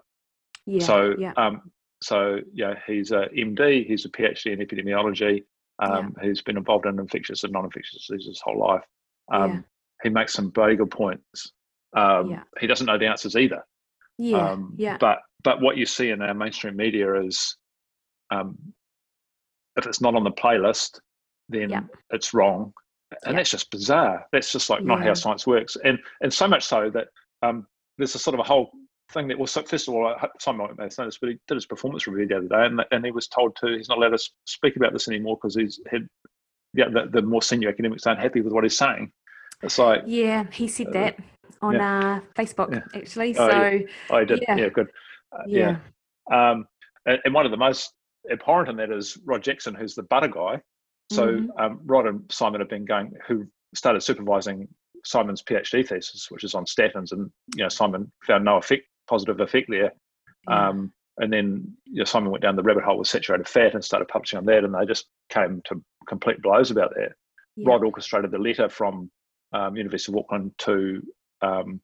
Yeah. So, yeah. Um, so yeah, he's a MD. He's a PhD in epidemiology. Um, yeah. He's been involved in infectious and non-infectious diseases his whole life. Um, yeah. He makes some very good points. Um, yeah. He doesn't know the answers either. Yeah, um, yeah. But but what you see in our mainstream media is, um, if it's not on the playlist, then yeah. it's wrong, and yeah. that's just bizarre. That's just like not how science works, and and so much so that um, there's a sort of a whole thing that was first of all, Simon might have noticed, but he did his performance review the other day, and and he was told to he's not allowed to speak about this anymore because he's had yeah the, the more senior academics aren't happy with what he's saying. It's like yeah, he said uh, that on yeah. uh, Facebook yeah. actually. Oh, so yeah. I did. Yeah, yeah good. Uh, yeah. Um, and, and, one of the most abhorrent in that is Rod Jackson, who's the butter guy. So mm-hmm. um, Rod and Simon have been going, who started supervising Simon's PhD thesis, which is on statins, and you know Simon found no effect, positive effect there. Um, and then you know, Simon went down the rabbit hole with saturated fat and started publishing on that, and they just came to complete blows about that. Rod orchestrated the letter from um, University of Auckland to um,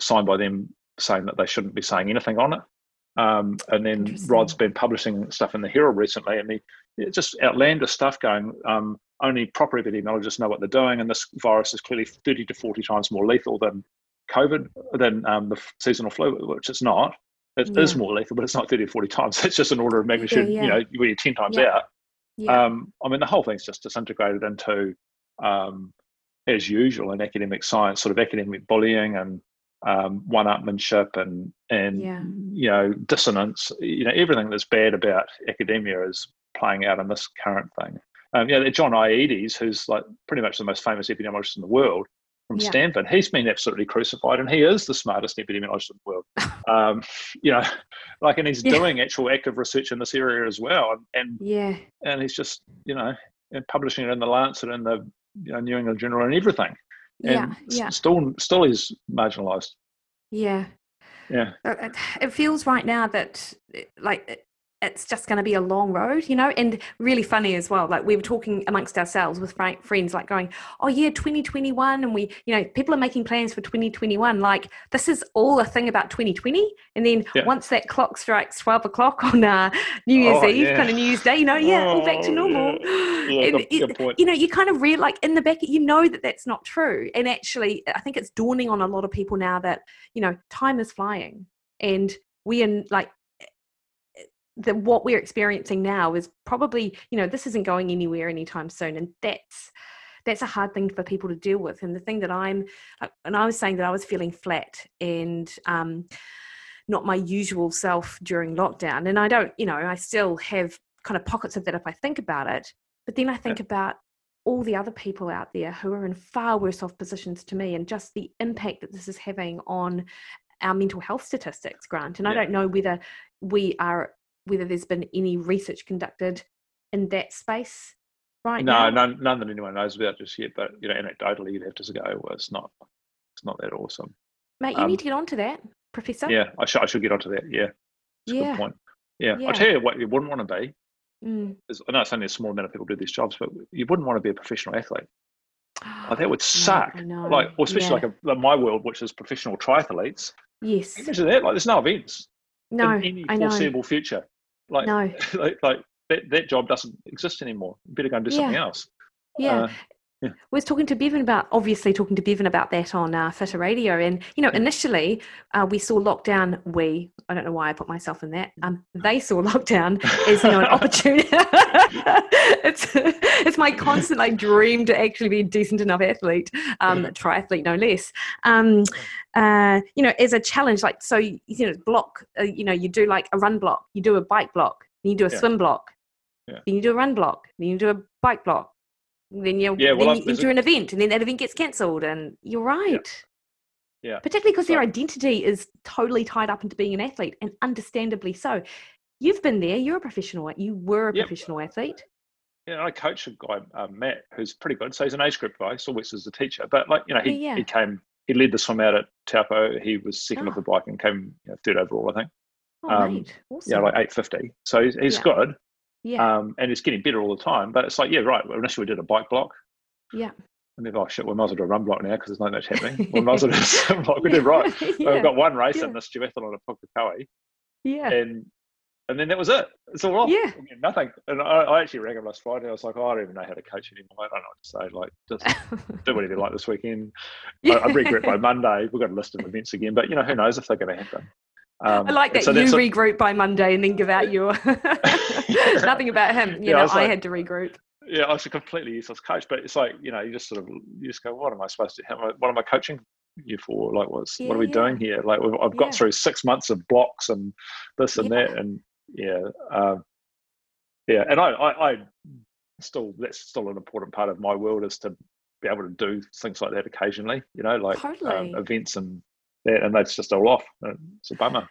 signed by them saying that they shouldn't be saying anything on it. Um, and then Rod's been publishing stuff in the Herald recently, and he just outlandish stuff going. Um, only proper epidemiologists know what they're doing, and this virus is clearly 30 to 40 times more lethal than COVID, than um, the seasonal flu, which it's not. It yeah. is more lethal, but it's not 30 to 40 times. It's just an order of magnitude, yeah, yeah. you know, where you're 10 times out. Um, I mean, the whole thing's just disintegrated into um, as usual in academic science, sort of academic bullying and um, one-upmanship and and yeah. you know dissonance. You know everything that's bad about academia is playing out in this current thing. Um, you know, John Ioannidis, who's like pretty much the most famous epidemiologist in the world, from yeah. Stanford. He's been absolutely crucified, and he is the smartest epidemiologist in the world. um, you know, like, and he's yeah. doing actual active research in this area as well. And yeah, and he's just you know publishing it in the Lancet and the you know, New England Journal and everything. And yeah, yeah. Still, still is marginalised. Yeah. Yeah. Uh, it feels right now that like it's just going to be a long road, you know, and really funny as well. Like we were talking amongst ourselves with friends, like going, "Oh yeah, 2021," and we, you know, people are making plans for 2021. Like this is all a thing about 2020, and then yeah. once that clock strikes 12 o'clock on uh, New Year's oh, Eve, yeah. kind of New Year's Day, you know, yeah, oh, all back to oh, normal. Yeah, and, good, good point. You know, you kind of real like in the back, you know that that's not true, and actually, I think it's dawning on a lot of people now that you know time is flying, and we are like that what we're experiencing now is probably you know this isn't going anywhere anytime soon and that's that's a hard thing for people to deal with and the thing that i'm and i was saying that i was feeling flat and um not my usual self during lockdown and i don't you know i still have kind of pockets of that if i think about it but then i think yeah. about all the other people out there who are in far worse off positions to me and just the impact that this is having on our mental health statistics grant and yeah. i don't know whether we are whether there's been any research conducted in that space right no, now? none, none that anyone knows about just yet. But you know, anecdotally, you'd have to go, well, it's not, it's not that awesome. Mate, you um, need to get onto that, Professor. Yeah, I should, I should get onto that. Yeah, it's yeah. a good point. Yeah. yeah. I tell you what, you wouldn't want to be. Mm. I know it's only a small amount of people do these jobs, but you wouldn't want to be a professional athlete. Like that would suck. like, or especially yeah. like, a, like my world, which is professional triathletes. Yes. Imagine that. Like, there's no events. No, in any foreseeable future. Like, no. like, like that, that job doesn't exist anymore. You better go and do something else. Yeah. Uh, yeah. was talking to Bevan about obviously talking to Bevan about that on uh, Fitter Radio, and you know initially uh, we saw lockdown. We I don't know why I put myself in that. Um, they saw lockdown as you know an opportunity. it's it's my constant like dream to actually be a decent enough athlete, um, triathlete no less. Um, uh, you know, as a challenge, like so you know block. Uh, you know, you do like a run block, you do a bike block, then you do a yeah. swim block, yeah. then you do a run block, then you do a bike block then you yeah, well, then you enter an event and then that event gets cancelled and you're right yeah, yeah. particularly because so, their identity is totally tied up into being an athlete and understandably so you've been there you're a professional you were a yep. professional athlete yeah, I coach a guy, um, Matt, who's pretty good. So he's an age group guy, still works as a teacher. But like, you know, he, yeah. he came, he led the swim out at Taupo. He was second oh. of the bike and came you know, third overall, I think. Oh, um, awesome. Yeah, like 850. So he's, he's yeah. good. Yeah. Um, and it's getting better all the time. But it's like, yeah, right. Well, initially we did a bike block. Yeah. And then, oh shit, we might as well do a run block now because there's not much happening. we might as well do some block. We did right. yeah. We've got one race yeah. in this duathlon at Pukekohe. Yeah. And and then that was it. It's all off. Yeah. Nothing. And I, I, actually rang him last Friday. I was like, oh, I don't even know how to coach anymore. I don't know what to say. Like, just do whatever you like this weekend. Yeah. I, I regret by Monday. We've got a list of events again, but you know, who knows if they're going to happen. Um, I like that so you regroup by Monday and then give out your nothing about him. You yeah, know, I, like, I, had to regroup. Yeah, I was a completely useless coach, but it's like you know, you just sort of you just go, what am I supposed to? What am I coaching you for? Like, what's yeah, what are we yeah. doing here? Like, I've got through six months of blocks and this and that, and yeah, um, yeah, and I, I, I still that's still an important part of my world is to be able to do things like that occasionally. You know, like um, totally. um, events and and that's just all off. It's a bummer.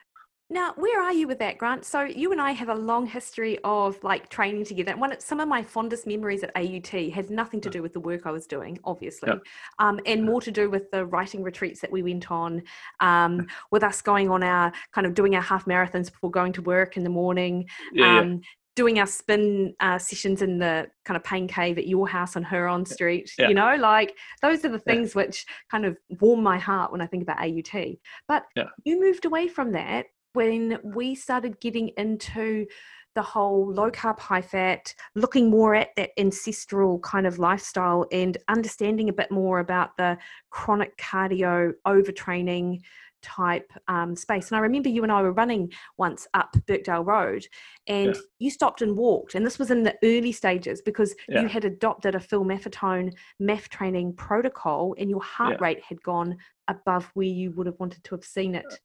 Now, where are you with that, Grant? So you and I have a long history of like training together. One, of some of my fondest memories at AUT has nothing to do with the work I was doing, obviously, um, and more to do with the writing retreats that we went on, um, with us going on our kind of doing our half marathons before going to work in the morning, yeah, um, yeah doing our spin uh, sessions in the kind of pain cave at your house on Huron Street. Yeah. You know, like those are the things yeah. which kind of warm my heart when I think about AUT. But yeah. you moved away from that when we started getting into the whole low carb, high fat, looking more at that ancestral kind of lifestyle and understanding a bit more about the chronic cardio overtraining type um, space. And I remember you and I were running once up Birkdale Road and yeah. you stopped and walked. And this was in the early stages because yeah. you had adopted a Phil Maffetone MAF training protocol and your heart yeah. rate had gone above where you would have wanted to have seen it.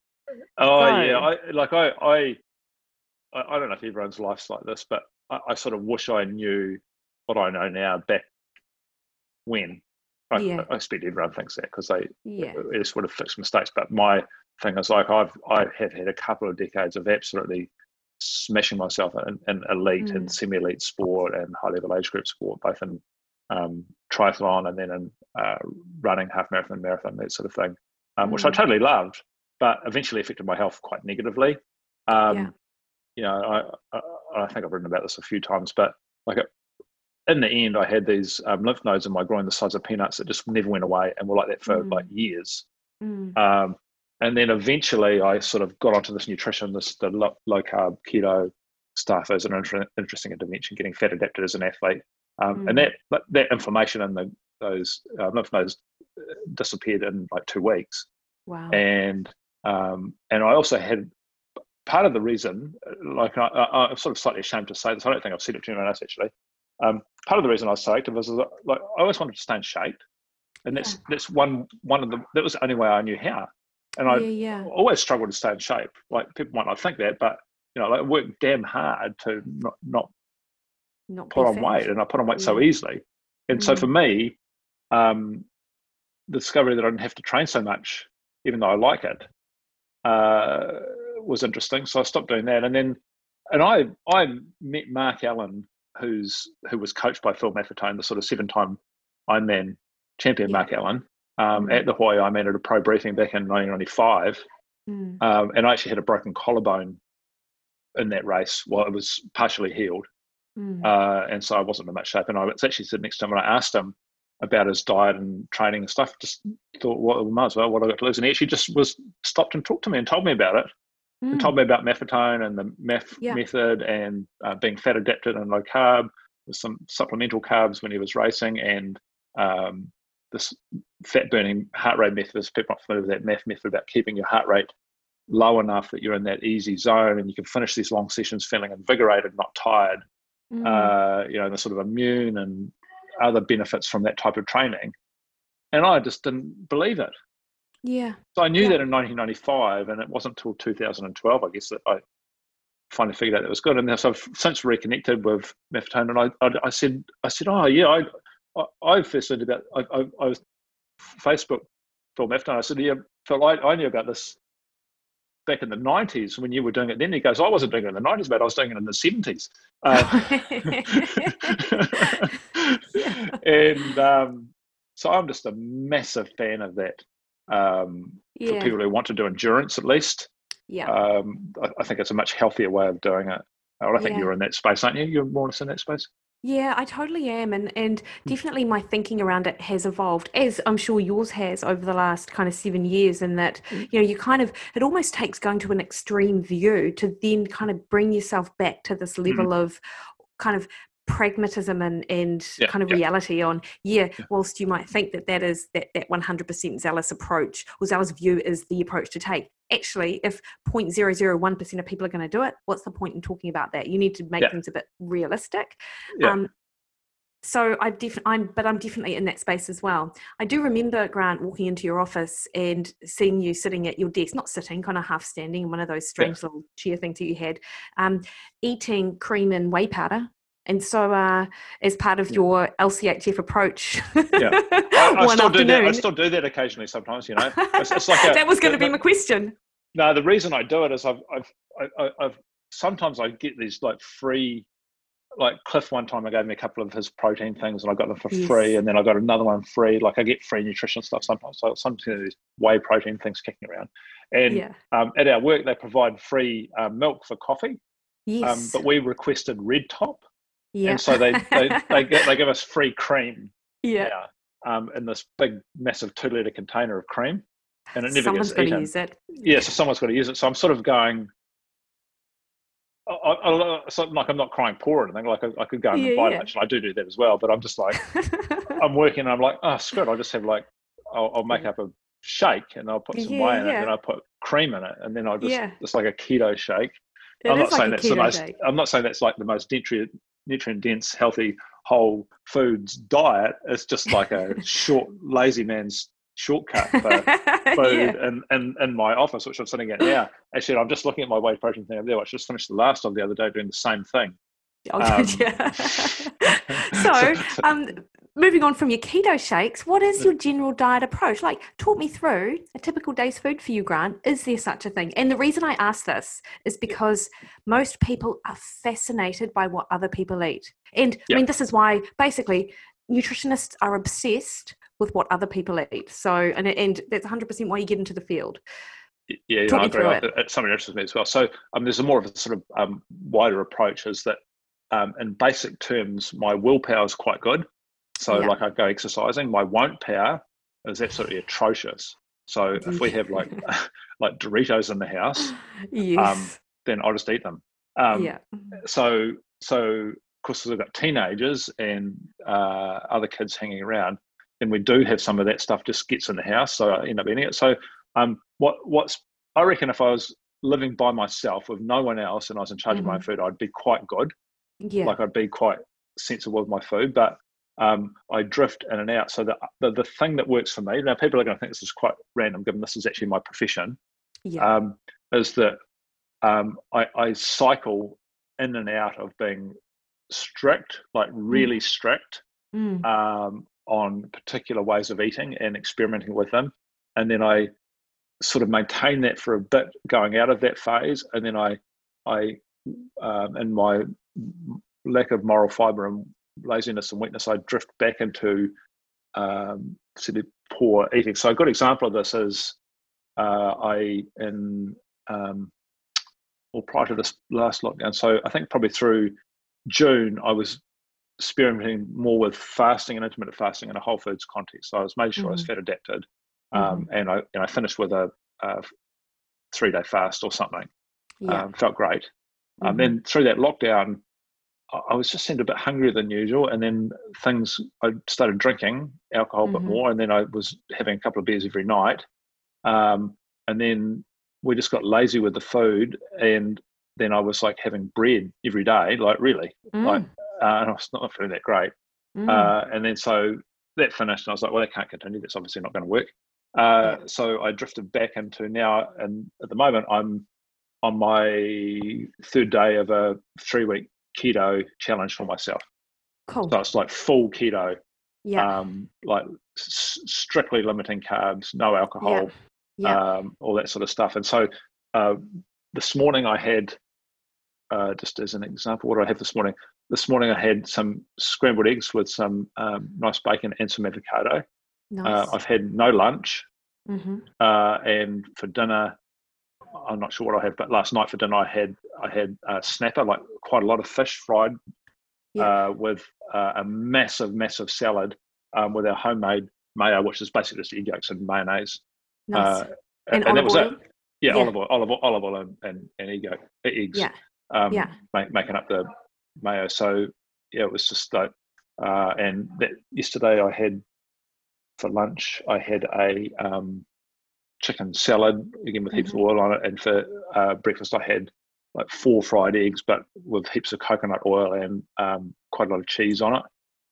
Oh so, yeah, I, like I, I, I don't know if everyone's life's like this, but I, I sort of wish I knew what I know now back when I, yeah. I expect everyone thinks that because they yeah. would have fixed mistakes. But my thing is like I've I have had a couple of decades of absolutely smashing myself in, in elite mm. and semi-elite sport and high-level age group sport, both in um, triathlon and then in uh, running, half marathon, marathon, that sort of thing, um, mm. which I mm. totally loved, but eventually affected my health quite negatively. Um, yeah. You know, I, I, I think I've written about this a few times, but like in the end, I had these um, lymph nodes in my groin the size of peanuts that just never went away and were like that for mm. like years. Mm. Um, and then eventually, I sort of got onto this nutrition, this the low, low carb keto stuff as an inter- interesting intervention, getting fat adapted as an athlete, um, mm. and that that inflammation in the those uh, lymph nodes uh, disappeared in like two weeks. Wow! And um, and I also had part of the reason, like I, am sort of slightly ashamed to say this. I don't think I've said it to anyone else actually. Um, part of the reason I was was like I always wanted to stay in shape, and that's yeah. that's one one of the that was the only way I knew how. And I yeah, yeah. always struggled to stay in shape. Like people might not think that, but you know, like I worked damn hard to not not, not put on weight, and I put on weight so easily. And mm. so for me, um, the discovery that I didn't have to train so much, even though I like it, uh, was interesting. So I stopped doing that, and then and I I met Mark Allen who's who was coached by Phil Maffetone, the sort of seven-time Ironman champion. Mark Allen, um, mm. at the Hawaii Ironman at a pro briefing back in 1995, mm. um, and I actually had a broken collarbone in that race while it was partially healed, mm. uh, and so I wasn't in much shape. And I was actually sitting next to him, and I asked him about his diet and training and stuff. Just thought, well, might as well. What I got to lose, and he actually just was stopped and talked to me and told me about it mm. and told me about Maffetone and the meth yeah. method and uh, being fat adapted and low carb with some supplemental carbs when he was racing and um, this fat burning heart rate method. As people not familiar with that MAF method about keeping your heart rate low enough that you're in that easy zone and you can finish these long sessions feeling invigorated, not tired. Mm. Uh, you know, the sort of immune and other benefits from that type of training. And I just didn't believe it. Yeah. So I knew yeah. that in 1995, and it wasn't until 2012, I guess, that I finally figured out that it was good. And so I've since reconnected with Maffetone, and I, I, I, said, I said, oh yeah, I, I, I first learned about, I, I, I was Facebook Phil Maffetone. I said, yeah, Phil, I, I knew about this back in the 90s when you were doing it then he goes i wasn't doing it in the 90s but i was doing it in the 70s uh, and um, so i'm just a massive fan of that um, yeah. for people who want to do endurance at least. Yeah. Um, I, I, think it's a much healthier way of doing it. I think yeah. you're in that space, aren't you? You're more or less in that space. Yeah, I totally am. And and hmm. definitely my thinking around it has evolved, as I'm sure yours has over the last kind of seven years, and that, hmm. you know, you kind of it almost takes going to an extreme view to then kind of bring yourself back to this level mm-hmm. of kind of pragmatism and and yeah, kind of yeah. reality on yeah, yeah, whilst you might think that that is that that 100% zealous approach or zealous view is the approach to take. Actually if 0.001% of people are going to do it what's the point in talking about that? You need to make things a bit realistic. Um, so I def- I'm, but I'm definitely in that space as well. I do remember Grant walking into your office and seeing you sitting at your desk, not sitting, kind of half standing in one of those strange yeah. little chair things that you had, um, eating cream and whey powder and so, uh, as part of your LCHF approach, yeah, I, I still do that. I still do that occasionally. Sometimes, you know, it's, it's like a, that was going to be my question. No, the reason I do it is I've, I've, I, I've sometimes I get these like free, like Cliff one time I gave me a couple of his protein things and I got them for yes. free, and then I got another one free. Like I get free nutrition stuff sometimes. So sometimes these whey protein things kicking around, and yeah. um, at our work they provide free um, milk for coffee. Um, yes. Um, but we requested red top. Yeah. And so they they they, get, they give us free cream. Yeah. um, in this big, massive two liter container of cream, and it never someone's gets eaten. use it. Yeah, so someone's got to use it. So I'm sort of going. I, I, I, like I'm not crying poor or anything. Like I, I could go and yeah, buy yeah. lunch, and I do do that as well. But I'm just like, I'm working. and I'm like, oh, screw it. I'll just have like, I'll, I'll make up a shake and I'll put some yeah, whey in it, and I'll put cream in it, and then I'll just just like a keto shake. It I'm not like saying that's the most. Shake. I'm not saying that's like the most nutrient nutrient dense, healthy, whole foods diet. is just like a short, lazy man's shortcut for food yeah. in, in, in my office, which I'm sitting at now. Actually, I'm just looking at my whey protein thing over there. I just finished the last of the other day doing the same thing. Oh, um, so, um, moving on from your keto shakes, what is your general diet approach? Like, talk me through a typical day's food for you, Grant. Is there such a thing? And the reason I ask this is because most people are fascinated by what other people eat. And. I mean, this is why basically nutritionists are obsessed with what other people eat. So, and, and that's 100% why you get into the field. Yeah, yeah I agree. It. It's something interesting me as well. So, um, there's a more of a sort of um, wider approach is that um, in basic terms, my willpower is quite good. So, yeah. like I go exercising, my won't power is absolutely atrocious. So, if we have like like Doritos in the house, um, then I'll just eat them. Um, yeah. So, so of course, we've got teenagers and uh, other kids hanging around and we do have some of that stuff just gets in the house, so I end up eating it. So, um, what what's I reckon if I was living by myself with no one else and I was in charge mm-hmm. of my own mm-hmm. food, I'd be quite good. Yeah, like I'd be quite sensible with my food, but um, I drift in and out. So the, the, the thing that works for me now, people are going to think this is quite random, given this is actually my profession. Yeah, um, is that um, I, I cycle in and out of being strict, like really mm. strict, mm. Um, on particular ways of eating and experimenting with them. And then I sort of maintain that for a bit going out of that phase. And then I, I, um, in my lack of moral fiber and laziness and weakness, I drift back into um, sort of poor eating. So a good example of this is uh, I in um, well prior to this last lockdown. So I think probably through June I was experimenting more with fasting and intermittent fasting in a whole foods context. So I was making sure mm-hmm. I was mm-hmm. fat adapted, um, mm-hmm. and I and I finished with a, a three day fast or something. Yeah. Um, felt great. Mm-hmm. Um, then through that lockdown, I was just seemed a bit hungrier than usual, and then things I started drinking alcohol a bit mm-hmm. more, and then I was having a couple of beers every night, um, and then we just got lazy with the food, and then I was like having bread every day, like really, mm. like uh, and I was not feeling that great. Mm. Uh, and then so that finished, and I was like, well, that can't continue. That's obviously not going to work. Uh, yeah. So I drifted back into now, and at the moment, I'm on my third day of a three week keto challenge for myself. Cool. So it's like full keto. Yeah. Um, like s- strictly limiting carbs, no alcohol, yeah. Yeah. Um, all that sort of stuff. And so uh, this morning I had, uh, just as an example, what do I have this morning? this morning I had some scrambled eggs with some um, nice bacon and some avocado. Uh, nice. Uh, I've had no lunch, mm-hmm. uh, and for dinner, I'm not sure what I had, but last night for dinner I had I had a snapper, like quite a lot of fish fried, yeah. uh, with uh, a massive, massive salad um, with our homemade mayo, which is basically just egg yolks and mayonnaise. Nice. Uh, and, and, that was oil? it. Yeah, yeah, olive oil, olive oil, olive oil, and, and, and egg yolk, eggs. Yeah. Um, yeah. Make, making up the mayo. So yeah, it was just like, uh, and that yesterday I had for lunch I had a um, chicken salad again with heaps mm-hmm. of oil on it, and for uh, breakfast I had like four fried eggs, but with heaps of coconut oil and um, quite a lot of cheese on it,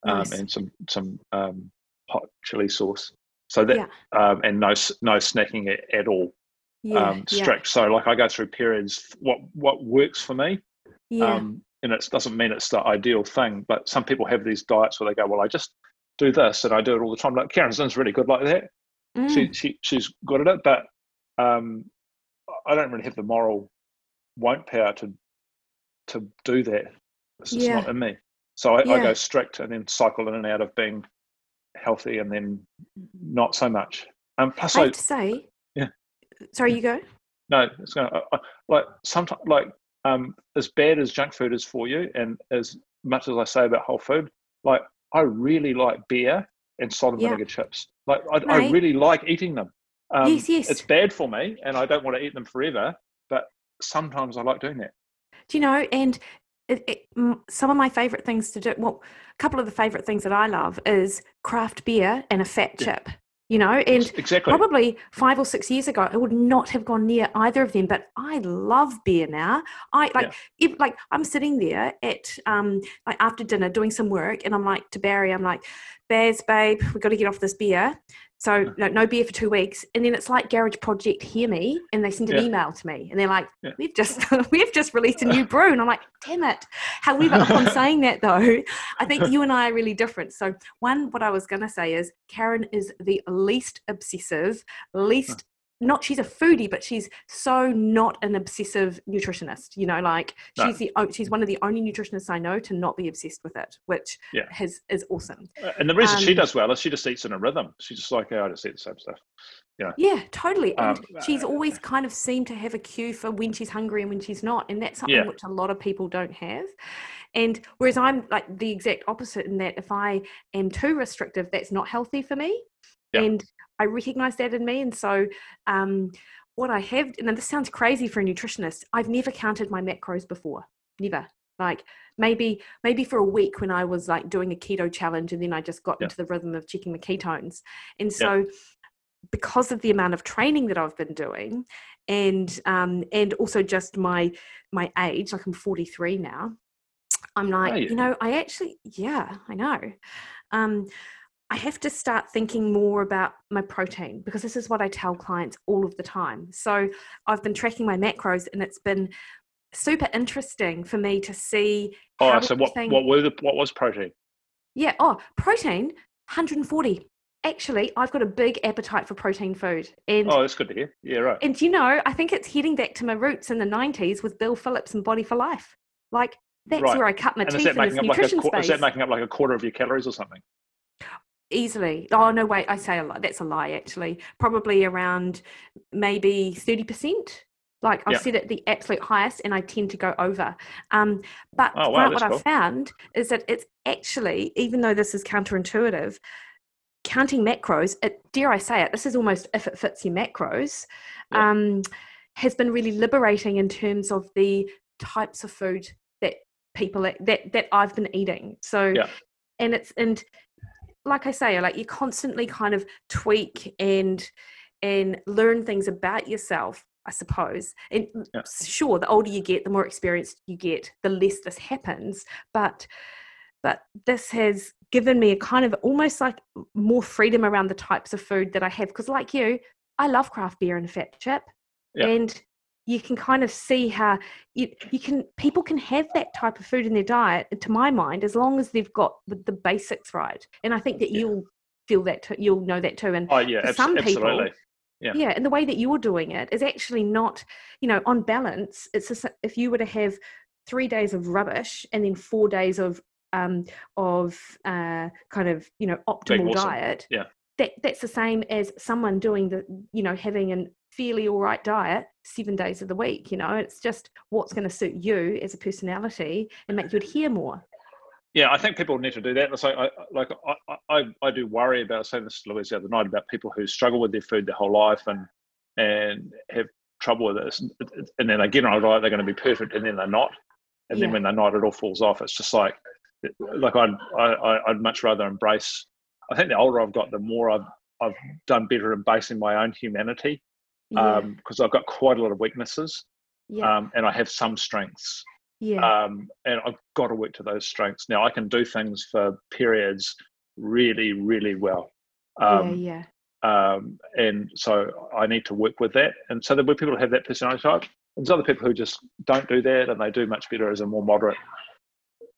um, nice. and some some um, hot chili sauce. So that yeah. Um, and no no snacking at, at all. Yeah, um, strict. Yeah. So like I go through periods. What what works for me. Yeah. Um, and it doesn't mean it's the ideal thing. But some people have these diets where they go, well, I just do this and I do it all the time. Like Caryn Zinn's really good like that. Mm. She, she she's good at it, but um, I don't really have the moral won't power to to do that. It's just yeah. not in me. So I, yeah. I go strict and then cycle in and out of being healthy and then not so much. Um, plus, I have I, to say, yeah. Sorry, you go. No, it's going to like sometimes like um, as bad as junk food is for you, and as much as I say about whole food, like I really like beer and salt and yeah. vinegar chips. Like I, I, really like eating them. Um, yes, yes. It's bad for me, and I don't want to eat them forever. But sometimes I like doing that. Do you know? And it, it, some of my favorite things to do. Well, a couple of the favorite things that I love is craft beer and a fat yeah. chip you know and exactly. probably five or six years ago i would not have gone near either of them but i love beer now i like yeah. if like i'm sitting there at um like after dinner doing some work and i'm like to barry i'm like Baz, babe, we've got to get off this beer. So no, no beer for two weeks, and then it's like Garage Project Hear Me, and they send an yeah. email to me, and they're like, yeah. "We've just we've just released a new brew," and I'm like, "Damn it!" However, upon saying that though, I think you and I are really different. So one, what I was gonna say is Caryn is the least obsessive, least not she's a foodie but she's so not an obsessive nutritionist you know like no. she's the she's one of the only nutritionists i know to not be obsessed with it which yeah. has is awesome uh, and the reason um, she does well is she just eats in a rhythm she's just like oh, i just eat the same stuff yeah yeah totally and um, she's always kind of seemed to have a cue for when she's hungry and when she's not and that's something yeah. which a lot of people don't have and whereas i'm like the exact opposite in that if i am too restrictive that's not healthy for me yeah. and I recognize that in me. And so, um, what I have, and this sounds crazy for a nutritionist, I've never counted my macros before. Never. Like maybe, maybe for a week when I was like doing a keto challenge and then I just got yeah. into the rhythm of checking the ketones. And so, yeah. because of the amount of training that I've been doing, and um, and also just my my age, like I'm 43 now, I'm like, you? you know, I actually, yeah, I know. Um, I have to start thinking more about my protein because this is what I tell clients all of the time. So I've been tracking my macros and it's been super interesting for me to see. Oh, so what, what were the, what was protein? Yeah. Oh, protein, 140. Actually, I've got a big appetite for protein food. And oh, that's good to hear. Yeah, right. And you know, I think it's heading back to my roots in the 90s with Bill Phillips and Body for Life. Like, that's right. where I cut my and teeth in this nutrition like a, space. Is that making up like a quarter of your calories or something? Easily. Oh no wait i say a lot that's a lie actually. Probably around maybe 30% like i've set it the absolute highest and i tend to go over. Um, but oh, wow, what cool. i found is that it's actually even though this is counterintuitive counting macros it, dare i say it this is almost if it fits your macros um, has been really liberating in terms of the types of food that people that that i've been eating. So yeah. and it's and like I say, like you constantly kind of tweak and and learn things about yourself I suppose. And yeah. sure, the older you get, the more experienced you get, the less this happens. But but this has given me a kind of almost like more freedom around the types of food that I have. Because like you, I love craft beer and fat chip. Yeah. And you can kind of see how you, you can people can have that type of food in their diet to my mind as long as they've got the, the basics right and i think that yeah. you'll feel that too, you'll know that too and oh, yeah, for some people absolutely. Yeah. yeah and the way that you're doing it is actually not you know on balance it's just, if you were to have three days of rubbish and then four days of um of uh kind of you know optimal awesome. diet yeah that that's the same as someone doing the you know having an fairly all right diet seven days of the week you know? It's just what's going to suit you as a personality and make you adhere more. Yeah i think people need to do that. So I, like I, I, I do worry about saying this to louise the other night about people who struggle with their food their whole life and and have trouble with this and then they get on a diet they're going to be perfect and then they're not. And yeah. then when they're not it all falls off. It's just like like I'd, I, I'd much rather embrace I think the older I've got, the more I've I've done better in basing my own humanity because yeah. um, I've got quite a lot of weaknesses yeah. um, and I have some strengths. Yeah. Um, and I've got to work to those strengths. Now I can do things for periods really, really well. yeah, um, yeah. Um, and so I need to work with that. And so there were people who have that personality type. There's other people who just don't do that and they do much better as a more moderate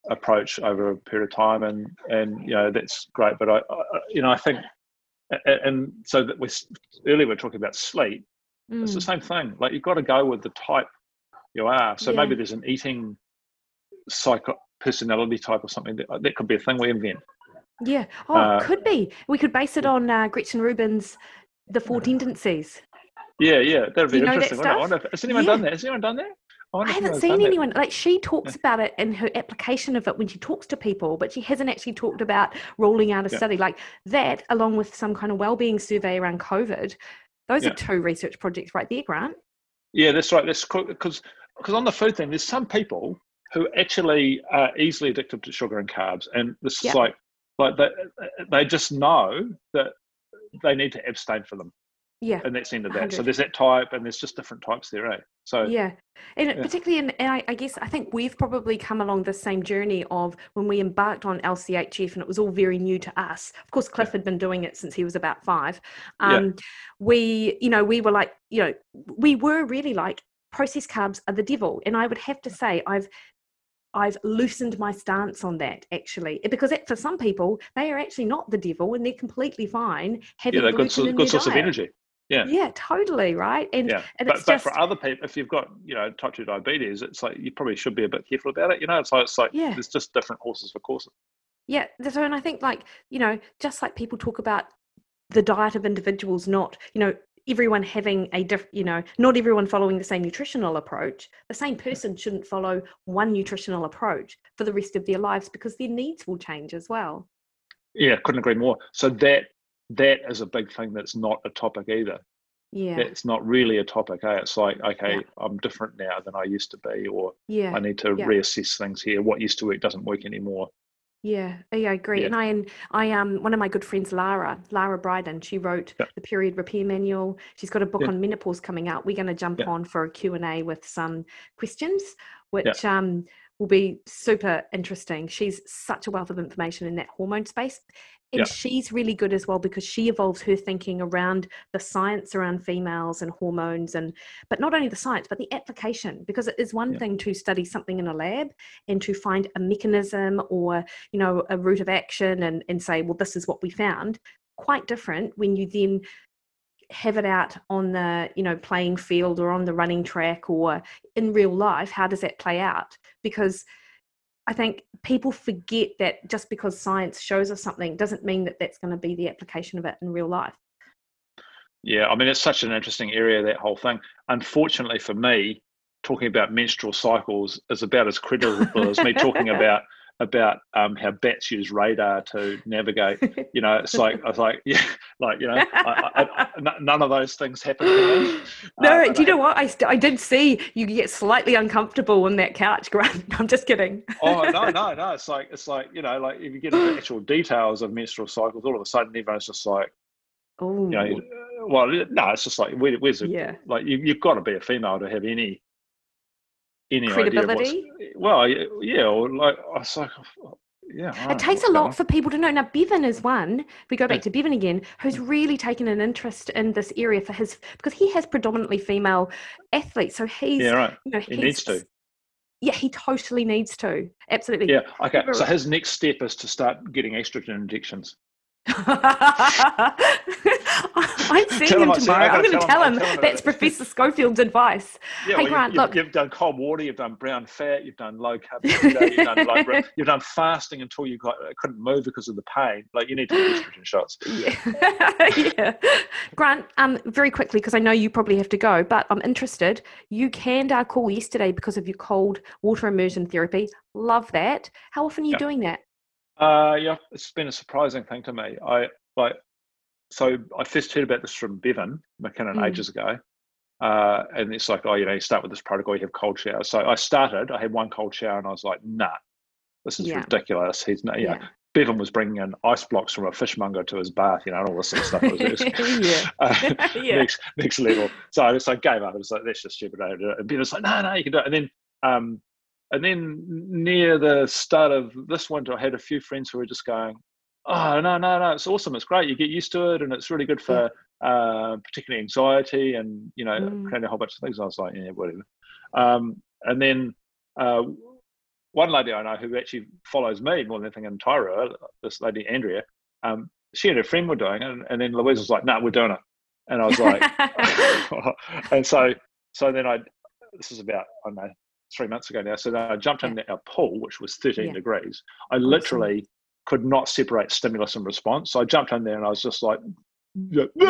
approach over a period of time, and and you know that's great. But I, I you know I think, and so that we earlier we are talking about sleep. Mm. It's the mm. same thing. Like you've got to go with the type you are. So yeah. maybe there's an eating psycho personality type or something that that could be a thing we invent. Yeah. Oh, uh, could be. We could base it on uh, Gretchen Rubin's The Four Tendencies. Yeah, yeah, that'd be interesting. That has anyone yeah. done that? Has anyone done that? I, haven't seen anyone like she talks yeah. about it in her application of it when she talks to people, but she hasn't actually talked about rolling out a yeah. study like that, along with some kind of well-being survey around COVID. Those yeah. are two research projects right there, Grant. Yeah, that's right. That's because because on the food thing, there's some people who actually are easily addicted to sugar and carbs, and this is like like they they just know that they need to abstain from them. Yeah. And that's the end of that. 100. So there's that type, and there's just different types there, eh? So yeah, and yeah. particularly in, and I, I, guess I think we've probably come along the same journey of when we embarked on LCHF, and it was all very new to us. Of course, Cliff yeah. had been doing it since he was about five. Um, yeah. We, you know, we were like, you know, we were really like processed carbs are the devil, and I would have to say I've I've loosened my stance on that actually, because it, for some people they are actually not the devil and they're completely fine having yeah, they're good, good source diet. of energy. Yeah. Yeah, totally. Right. And, yeah. and but, but just... for other people, if you've got, you know, type 2 diabetes, it's like you probably should be a bit careful about it. You know, it's like, it's like yeah. there's just different horses for courses. Yeah. So, and I think like, you know, just like people talk about the diet of individuals, not, you know, everyone having a different, you know, not everyone following the same nutritional approach, the same person shouldn't follow one nutritional approach for the rest of their lives because their needs will change as well. Yeah, couldn't agree more. So that that is a big thing that's not a topic either. Yeah. It's not really a topic. Eh? It's like, okay, yeah. I'm different now than I used to be, or yeah. I need to yeah. reassess things here. What used to work doesn't work anymore. Yeah, yeah, I agree. Yeah. And I and I um one of my good friends, Lara, Lara Briden, she wrote yeah. the period repair manual. She's got a book yeah. on menopause coming out. We're going to jump on for a Q&A with some questions, which um will be super interesting. She's such a wealth of information in that hormone space and yeah. she's really good as well because she evolves her thinking around the science around females and hormones and but not only the science but the application because it is one yeah. thing to study something in a lab and to find a mechanism or you know a route of action and, and say well this is what we found quite different when you then have it out on the you know playing field or on the running track or in real life how does that play out because I think people forget that just because science shows us something doesn't mean that that's going to be the application of it in real life. Yeah, I mean, it's such an interesting area, that whole thing. Unfortunately for me, talking about menstrual cycles is about as credible as me talking about about um, how bats use radar to navigate. You know, it's like I was like, yeah, like you know, I, I, I, none of those things happen to me. No, uh, do you know what? I st- I did see you get slightly uncomfortable on that couch, Grant. I'm just kidding. oh no, no, no! It's like it's like you know, like if you get into the actual details of menstrual cycles, all of a sudden everyone's just like, oh, you know, well, no, it's just like where, where's the, yeah, like you, you've got to be a female to have any any credibility. well, yeah, or like oh, I was like, yeah. It takes a lot for people to know. Now, Bevan is one. We go back to Bevan again, who's really taken an interest in this area for his because he has predominantly female athletes. So he's yeah, right. You know, he needs to. Yeah, he totally needs to. Absolutely. Yeah. Okay. So his next step is to start getting estrogen injections. I'm seeing him tomorrow. I'm going to tell him, tell him that's Professor Schofield's advice. Yeah, hey, well, Grant, you, look. You've done cold water, you've done brown fat, you've done low carb, you've, done, like, you've done fasting until you got, couldn't move because of the pain. Like, you need to get estrogen shots. Yeah. yeah. Grant, um, very quickly, because I know you probably have to go, but I'm interested. You canned our call yesterday because of your cold water immersion therapy. Love that. How often are you yeah. doing that? Uh, yeah, it's been a surprising thing to me. I like so I first heard about this from Bevan McKinnon mm. ages ago. Uh, and it's like, oh, you know, you start with this protocol, you have cold showers. So I started, I had one cold shower and I was like, nah, this is yeah. ridiculous. He's not, yeah. Bevan was bringing in ice blocks from a fishmonger to his bath, you know, and all this sort of stuff. Was, yeah. Uh, yeah. next, next level. So I just like gave up. It was like, that's just stupid. And Bevan was like, no, no, you can do it. And then, um, and then near the start of this winter, I had a few friends who were just going, oh no no no it's awesome it's great you get used to it and it's really good for yeah. uh, particularly anxiety and you know mm. creating a whole bunch of things i was like yeah whatever um, and then uh, one lady i know who actually follows me more than anything in Tyro, this lady andrea um, she and her friend were doing it and, and then louise was like no nah, we're doing it and i was like and so so then i this is about i don't know three months ago now so then i jumped in our pool which was 13 yeah. degrees i literally could not separate stimulus and response. So I jumped in there and I was just like, yeah, you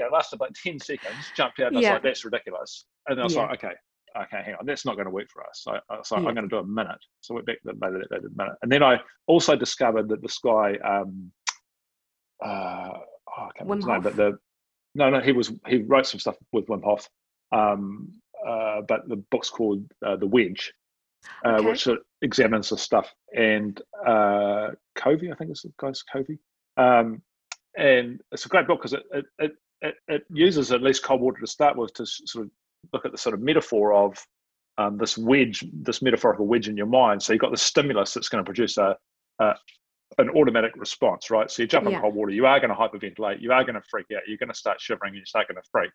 know, lasted about 10 seconds, jumped out, and I was like, that's ridiculous. And I was yeah. like, okay, okay, hang on, that's not going to work for us. So, so yeah. I'm going to do a minute. So I went back to the, later that minute. And then I also discovered that this guy, um, uh, oh, I can't remember his name, but the, no, no, he was, he wrote some stuff with Wim Hof. Um, uh, but the book's called uh, The Wedge uh, okay. which examines the stuff. And uh, Covey, I think it's the guy's Covey. Um, and it's a great book because it, it, it, it, uses at least cold water to start with to sort of look at the sort of metaphor of um, this wedge, this metaphorical wedge in your mind. So you've got the stimulus that's going to produce a, a an automatic response, right? So you jump in cold water, you are going to hyperventilate, you are going to freak out, you're going to start shivering, and you start going to freak.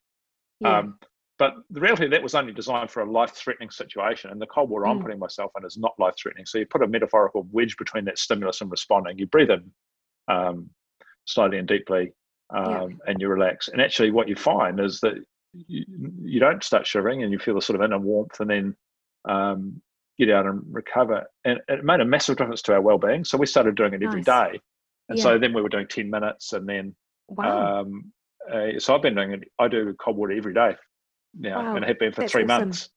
Yeah. Um, but the reality that was only designed for a life-threatening situation, and the cold water mm. I'm putting myself in is not life-threatening. So you put a metaphorical wedge between that stimulus and responding. You breathe in um, slowly and deeply, um, yeah. and you relax. And actually, what you find is that you, you, don't start shivering, and you feel a sort of inner warmth, and then um, get out and recover. And it made a massive difference to our well-being. So we started doing it every nice. day, and yeah. so then we were doing ten minutes, and then wow. Um, uh, so I've been doing it. I do cold water every day now, wow. and have been for That's three awesome. months.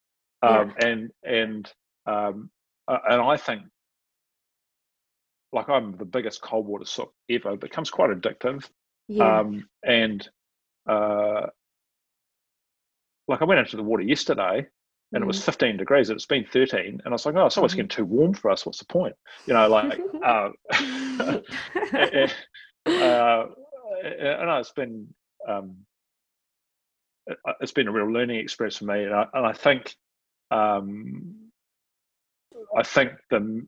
Um, yeah. And and um, uh, and I think, like I'm the biggest cold water sook ever. It becomes quite addictive. Yeah. Um, and uh, like I went into the water yesterday, and mm. it was mm. 15 degrees. and It's been 13, and I was like, oh, it's mm. getting too warm for us. What's the point? You know, like. uh, uh, I know it's been um, uh, it's been a real learning experience for me, and I, and I think um, I think the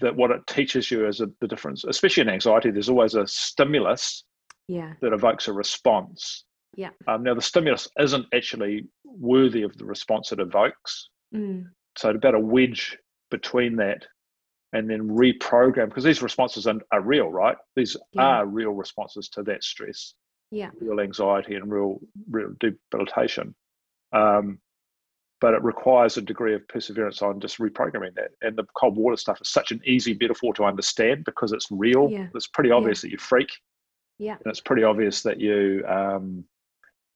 that what it teaches you is a, the difference, especially in anxiety. There's always a stimulus yeah. that evokes a response. Yeah. Um, now the stimulus isn't actually worthy of the response it evokes. Mm. So it's about a wedge between that and then reprogram because these responses are, are real, right? These yeah. are real responses to that stress yeah. real anxiety and real real debilitation. Um, but it requires a degree of perseverance on just reprogramming that. And the cold water stuff is such an easy metaphor to understand because it's real. Yeah. It's pretty obvious yeah. that you freak. Yeah. And it's pretty obvious that you um,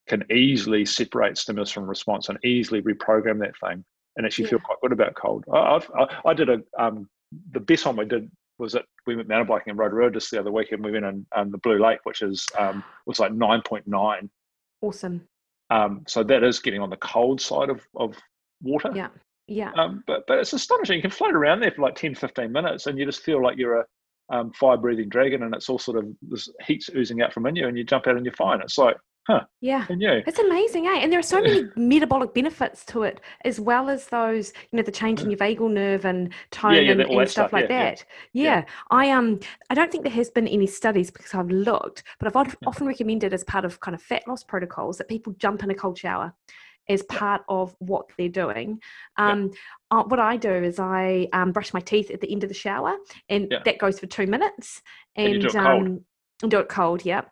can easily separate stimulus from response and easily reprogram that thing and actually yeah. feel quite good about cold. I, I, I did a um, the best one we did was that we went mountain biking in Rotorua just the other week, and we went in um, the Blue Lake, which is um, was like nine point nine. Awesome. Um, so that is getting on the cold side of, of water. Yeah. Yeah. Um, but but it's astonishing. You can float around there for like 10, 15 minutes, and you just feel like you're a um, fire breathing dragon, and it's all sort of this heat's oozing out from in you, and you jump out and you're fine. It's like Huh. Yeah. And you. It's amazing, eh? And there are so many metabolic benefits to it, as well as those, you know, the change in your vagal nerve and tone yeah, yeah, and, and stuff, stuff, like yeah, that. Yeah. I um I don't think there has been any studies because I've looked, but I've often recommended as part of kind of fat loss protocols that people jump in a cold shower as part of what they're doing. Um, uh, what I do is I um, brush my teeth at the end of the shower, and that goes for two minutes. And, and do it um, do it cold, yeah.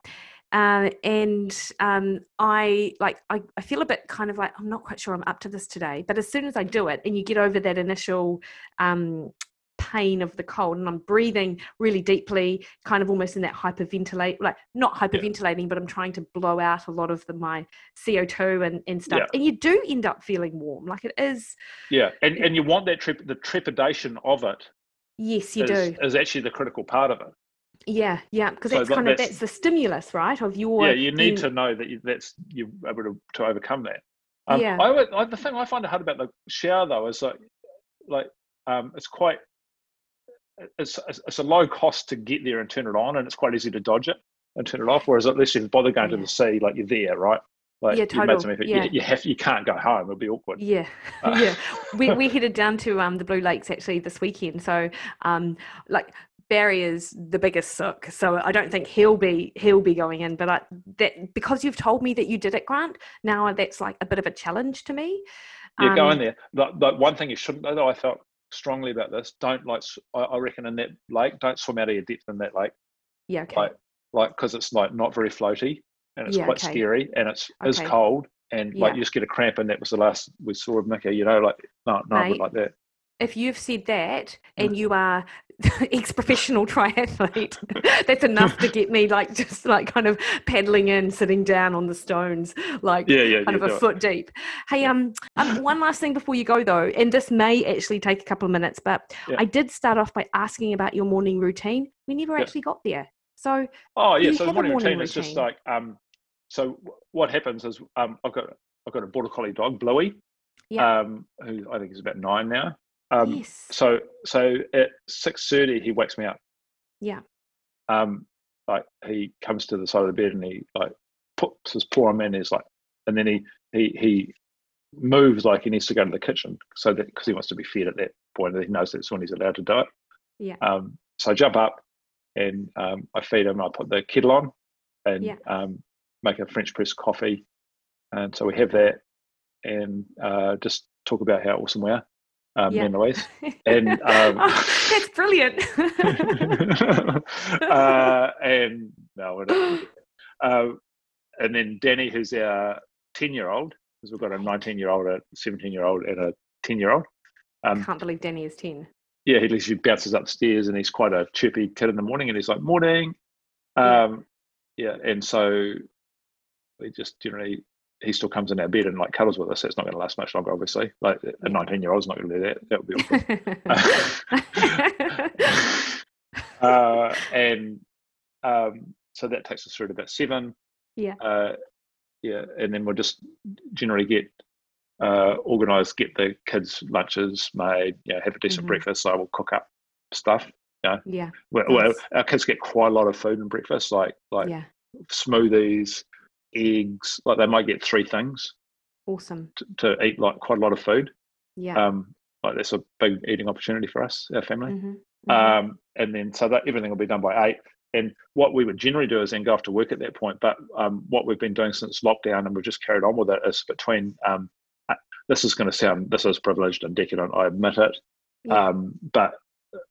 Uh, and um, I like I, I feel a bit kind of like I'm not quite sure I'm up to this today. But as soon as I do it, and you get over that initial um, pain of the cold, and I'm breathing really deeply, kind of almost in that hyperventilate, like not hyperventilating, yeah. but I'm trying to blow out a lot of the, my CO2 and, and stuff. Yeah. And you do end up feeling warm, like it is. Yeah, and and you want that trep- the trepidation of it. Yes, you is, do. Is actually the critical part of it. Yeah, yeah, because so that's kind of that's the stimulus, right? Of your yeah, you need to know that you, that's you're able to, to overcome that. Um, yeah, I, I, the thing I find hard about the shower though is like like um, it's quite it's it's a low cost to get there and turn it on, and it's quite easy to dodge it and turn it off. Whereas at least if you bother going yeah. to the sea, like you're there, right? Like yeah, total. yeah. You, you, have you can't go home. It'll be awkward. Yeah, uh. yeah. We we headed down to um the Blue Lakes actually this weekend. So um like Barry is the biggest sook, so I don't think he'll be he'll be going in. But I, that because you've told me that you did it, Grant. Now that's like a bit of a challenge to me. Yeah, um, go in there. The, one thing you shouldn't though, I felt strongly about this. Don't like. I reckon in that lake, don't swim out of your depth in that lake. Yeah. Okay. Like, like because it's like not very floaty and it's yeah, quite okay. scary and it's okay. is cold and like you just get a cramp and that was the last we saw of Mikki. You know, like no, no, Mate, like that if you've said that and you are ex-professional triathlete. That's enough to get me like just like kind of paddling in sitting down on the stones like yeah, yeah, kind yeah, of a foot deep. Hey um, um one last thing before you go though and this may actually take a couple of minutes but i did start off by asking about your morning routine. We never actually got there. So oh yeah so the morning, morning routine, routine, is just like um so what happens is um i've got i've got a border collie dog bluey yeah. um who i think is about nine now um, yes. So so at six thirty he wakes me up. Yeah. Um, like he comes to the side of the bed and he like puts his paw on me and he's like, and then he he he moves like he needs to go to the kitchen so that because he wants to be fed at that point and he knows that's when he's allowed to do it. Yeah. Um, so I jump up and um, I feed him. I put the kettle on and Yeah. um, make a French press coffee, and so we have that and uh, just talk about how awesome we are, um, Yeah. and And um, Oh, that's brilliant. uh, and no. Uh, and then Danny, who's our ten-year-old, because we've got a nineteen-year-old, a seventeen-year-old, and a ten-year-old. Um, Can't believe Danny is 10. yeah, he literally bounces upstairs, and he's quite a chirpy kid in the morning, and he's like, "Morning." Yeah. Um, yeah, and so we just generally he still comes in our bed and like cuddles with us. It's not going to last much longer, obviously. Like a nineteen-year-old's not going to do that. That would be awful. uh, and um, so that takes us through to about seven. Yeah. Uh, yeah, and then we'll just generally get uh, organised, get the kids' lunches made, you know, have a decent Mhm. breakfast. So we'll cook up stuff. yeah. Well, well, our kids get quite a lot of food and breakfast, like like Yeah. smoothies, eggs. Like they might get three things Awesome. to, to eat, like quite a lot of food. Yeah. Um, like that's a big eating opportunity for us, our family. Mhm, mhm. Um, and then so that everything will be done by eight. And what we would generally do is then go off to work at that point. But um, what we've been doing since lockdown, and we've just carried on with it, is between. Um, uh, this is going to sound this is privileged and decadent. I admit it, Yeah. um, but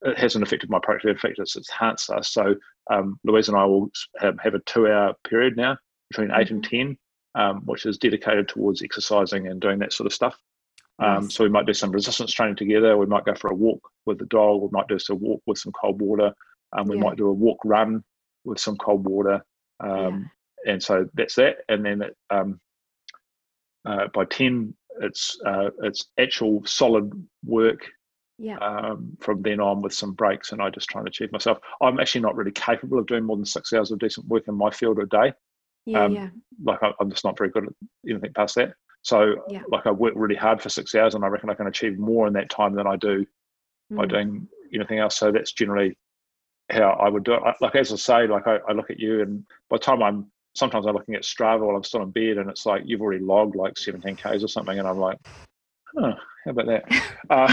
it hasn't affected my productivity. In fact, it's enhanced us. So um, Louise and I will have, have a two-hour period now between 8 and ten, um, which is dedicated towards exercising and doing that sort of stuff. Um, Nice. so we might do some resistance training together. We might go for a walk with the dog. We might do some walk with some cold water. Um, we Yeah. might do a walk run with some cold water. Um, And so that's that. And then it, um, uh, by ten, it's uh, it's actual solid work yeah. um, from then on with some breaks. And I just try and achieve myself. I'm actually not really capable of doing more than six hours of decent work in my field a day yeah. um, yeah. like I, I'm just not very good at anything past that. So Yeah. like I work really hard for six hours, and I reckon I can achieve more in that time than I do by Mm. doing anything else. So that's generally how I would do it. I, like as I say, like I, I look at you, and by the time I'm sometimes I'm looking at Strava while I'm still in bed, and it's like you've already logged like 17 k's or something, and I'm like, oh, how about that? Uh,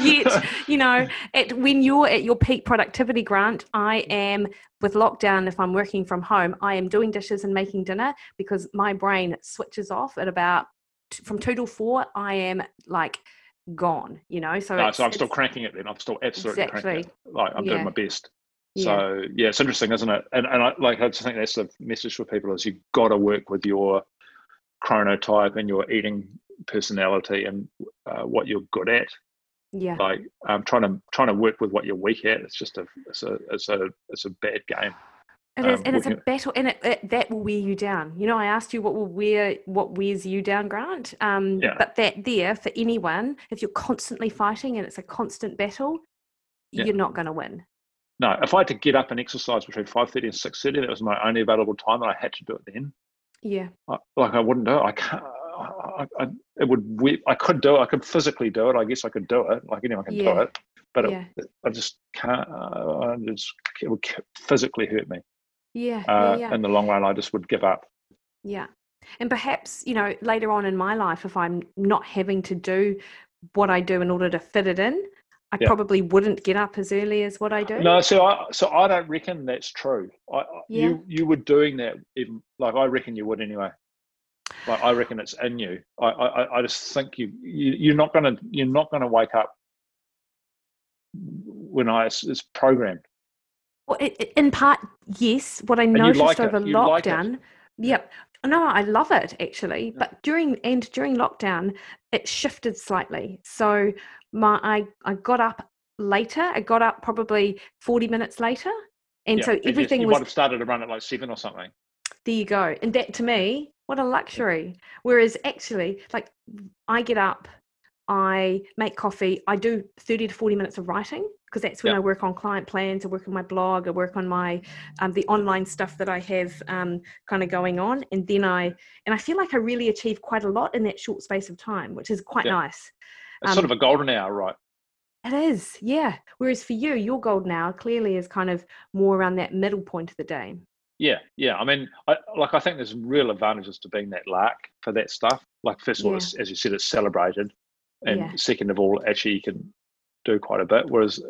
Yet, you know, at, when you're at your peak productivity, Grant, I am with lockdown. If I'm working from home, I am doing dishes and making dinner because my brain switches off at about t- from two to four. I am like gone. You know, so no, so I'm still cranking it. Then I'm still absolutely cranking it. Exactly. Like I'm Yeah. doing my best. yeah, So yeah, it's interesting, isn't it? And and I, like I just think that's the message for people is you've got to work with your chronotype and your eating personality and uh, what you're good at. yeah, Like um, trying to trying to work with what you're weak at. It's just a it's a it's a it's a bad game. It is, um, and it's a battle, and it, it, that will wear you down. You know, I asked you what will wear what wears you down, Grant. Um, Yeah. but that there for anyone, if you're constantly fighting and it's a constant battle, Yeah. you're not going to win. No, if I had to get up and exercise between five thirty and six thirty, that was my only available time, and I had to do it then. Yeah, I, like I wouldn't do it. I can't. I, I, it would. we- I could do it. I could physically do it. I guess I could do it. Like anyone can do Yeah. it. But it- yeah, I just can't. Uh, I just, it would physically hurt me. yeah, Uh, yeah, yeah, In the long run, I just would give up. yeah. And perhaps you know later on in my life, if I'm not having to do what I do in order to fit it in, I Yeah. probably wouldn't get up as early as what I do. No, so I so I don't reckon that's true. I, Yeah. You you were doing that even like I reckon you would anyway. Like I reckon it's in you. I I, I just think you, you you're not gonna you're not gonna wake up when I it's, it's programmed. Well, it, in part, yes. What I noticed like over you like lockdown, yep. No, I love it actually. Yeah. But during and during lockdown, it shifted slightly. So my I I got up later. I got up probably forty minutes later, and Yeah, so you everything you was might have started to run at like seven or something. there you go. And that to me, what a luxury. Whereas actually, like I get up, I make coffee, I do 30 to 40 minutes of writing because that's when Yeah. I work on client plans, I work on my blog, I work on my um, the online stuff that I have um, kind of going on. And then I and I feel like I really achieve quite a lot in that short space of time, which is quite Yeah. nice. It's sort Um, of a golden hour, right? It is, yeah. Whereas for you, your golden hour clearly is kind of more around that middle point of the day. Yeah, yeah. I mean, I, like I think there's real advantages to being that lark for that stuff. Like first of all, yeah. as you said, it's celebrated, and yeah. second of all, actually you can do quite a bit. Whereas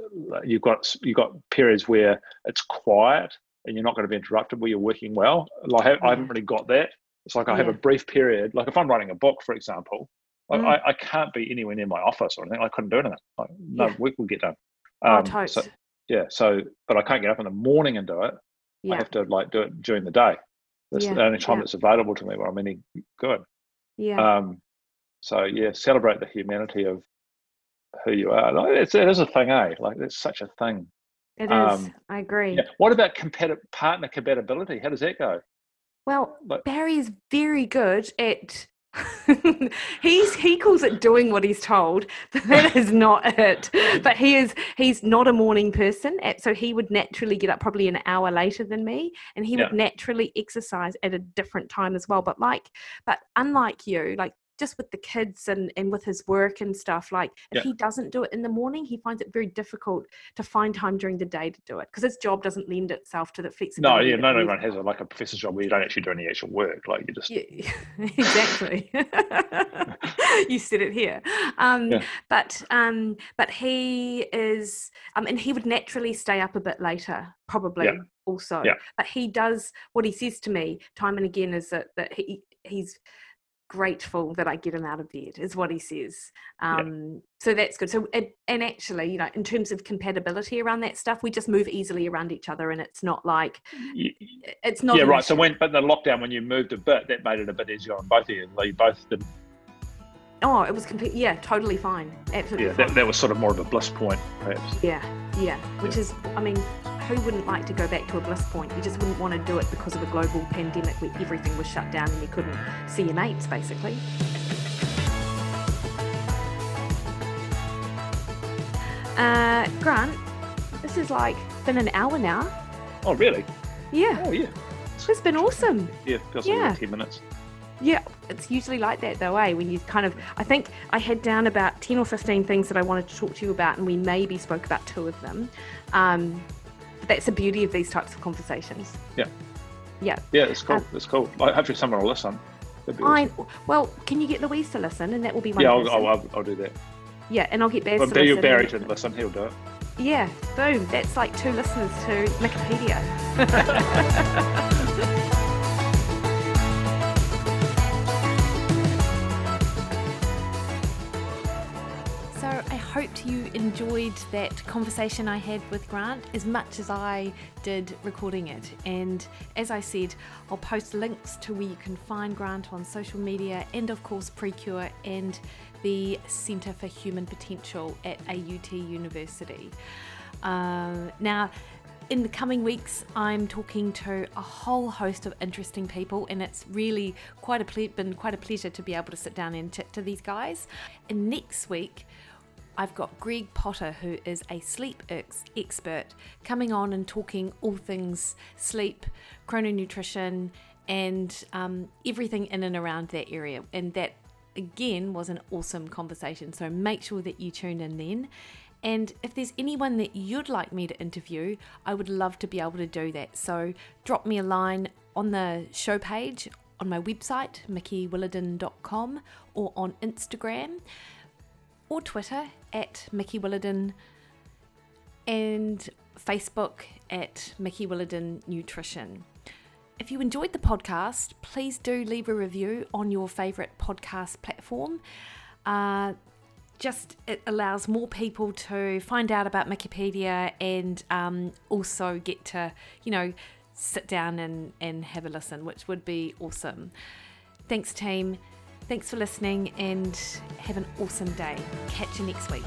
you've got you've got periods where it's quiet and you're not going to be interrupted where you're working well. Like I, I haven't really got that. It's like I have a brief period. Like if I'm writing a book, for example, like mm. I, I can't be anywhere near my office or anything. I couldn't do anything. Like no work will get done. Oh, um, oh, so, yeah. So, but I can't get up in the morning and do it yeah. I have to like do it during the day. That's yeah. the only time yeah. that's available to me where I'm any good. Yeah. Um, so yeah, celebrate the humanity of who you are. Like, it's, it is a thing, eh? Like it's such a thing. It is. Um, I agree. Yeah. What about competi- partner compatibility? How does that go? Well, like, Barry is very good at he's he calls it doing what he's told that is not it but he is he's not a morning person eh, so he would naturally get up probably an hour later than me and he yeah. would naturally exercise at a different time as well but like but unlike you like just with the kids and, and with his work and stuff like if yeah. he doesn't do it in the morning he finds it very difficult to find time during the day to do it because his job doesn't lend itself to the flexibility no yeah no no one has a, like a professor's job where you don't actually do any actual work like you just yeah, exactly you said it here um, yeah. but um, but he is um, and he would naturally stay up a bit later probably yeah. also yeah. but he does what he says to me time and again is that, that he he's grateful that I get him out of bed, is what he says. Um, yeah. So that's good. So, and actually, you know, in terms of compatibility around that stuff, we just move easily around each other, and it's not like it's not. Yeah, right. So when, but the lockdown, when you moved a bit, that made it a bit easier on both of you. Like you both did. Oh, it was complete. Yeah, totally fine. Absolutely. Yeah, that, that was sort of more of a bliss point, perhaps. Yeah, yeah. Which yeah. is, I mean, who wouldn't like to go back to a bliss point? You just wouldn't want to do it because of a global pandemic where everything was shut down and you couldn't see your mates, basically. Uh, Grant, this is like been an hour now. Oh, really? Yeah. Oh, yeah. It's been awesome. Yeah, feels yeah. like 10 minutes. Yeah, it's usually like that though, eh? When you kind of, I think I had down about 10 or 15 things that I wanted to talk to you about, and we maybe spoke about two of them. Um, that's the beauty of these types of conversations. Yeah. Yeah. Yeah, it's cool. Um, it's cool. I Hopefully, someone will listen. I, well, can you get Louise to listen? And that will be my. Yeah, I'll, I'll, I'll, I'll, do that. Yeah, and I'll get Baz well, to listen. Barry to listen, he'll do it. Yeah, boom. That's like two listeners to Mikkipedia. enjoyed that conversation I had with Grant as much as I did recording it. And as I said, I'll post links to where you can find Grant on social media and, of course, PreKure and the Centre for Human Potential at AUT University. Um, now, in the coming weeks, I'm talking to a whole host of interesting people, and it's really quite a ple- been quite a pleasure to be able to sit down and chat to these guys. And next week, I've got Greg Potter, who is a sleep ex- expert, coming on and talking all things sleep, chrononutrition, and um, everything in and around that area. And that, again, was an awesome conversation. So make sure that you tune in then. And if there's anyone that you'd like me to interview, I would love to be able to do that. So drop me a line on the show page on my website, mikkiwilliden.com, or on Instagram or Twitter at Mikki Williden and Facebook at Mikki Williden Nutrition. If you enjoyed the podcast, please do leave a review on your favourite podcast platform. Uh, just it allows more people to find out about Mikkipedia and um, also get to, you know, sit down and, and have a listen, which would be awesome. Thanks, team. Thanks for listening and have an awesome day. Catch you next week.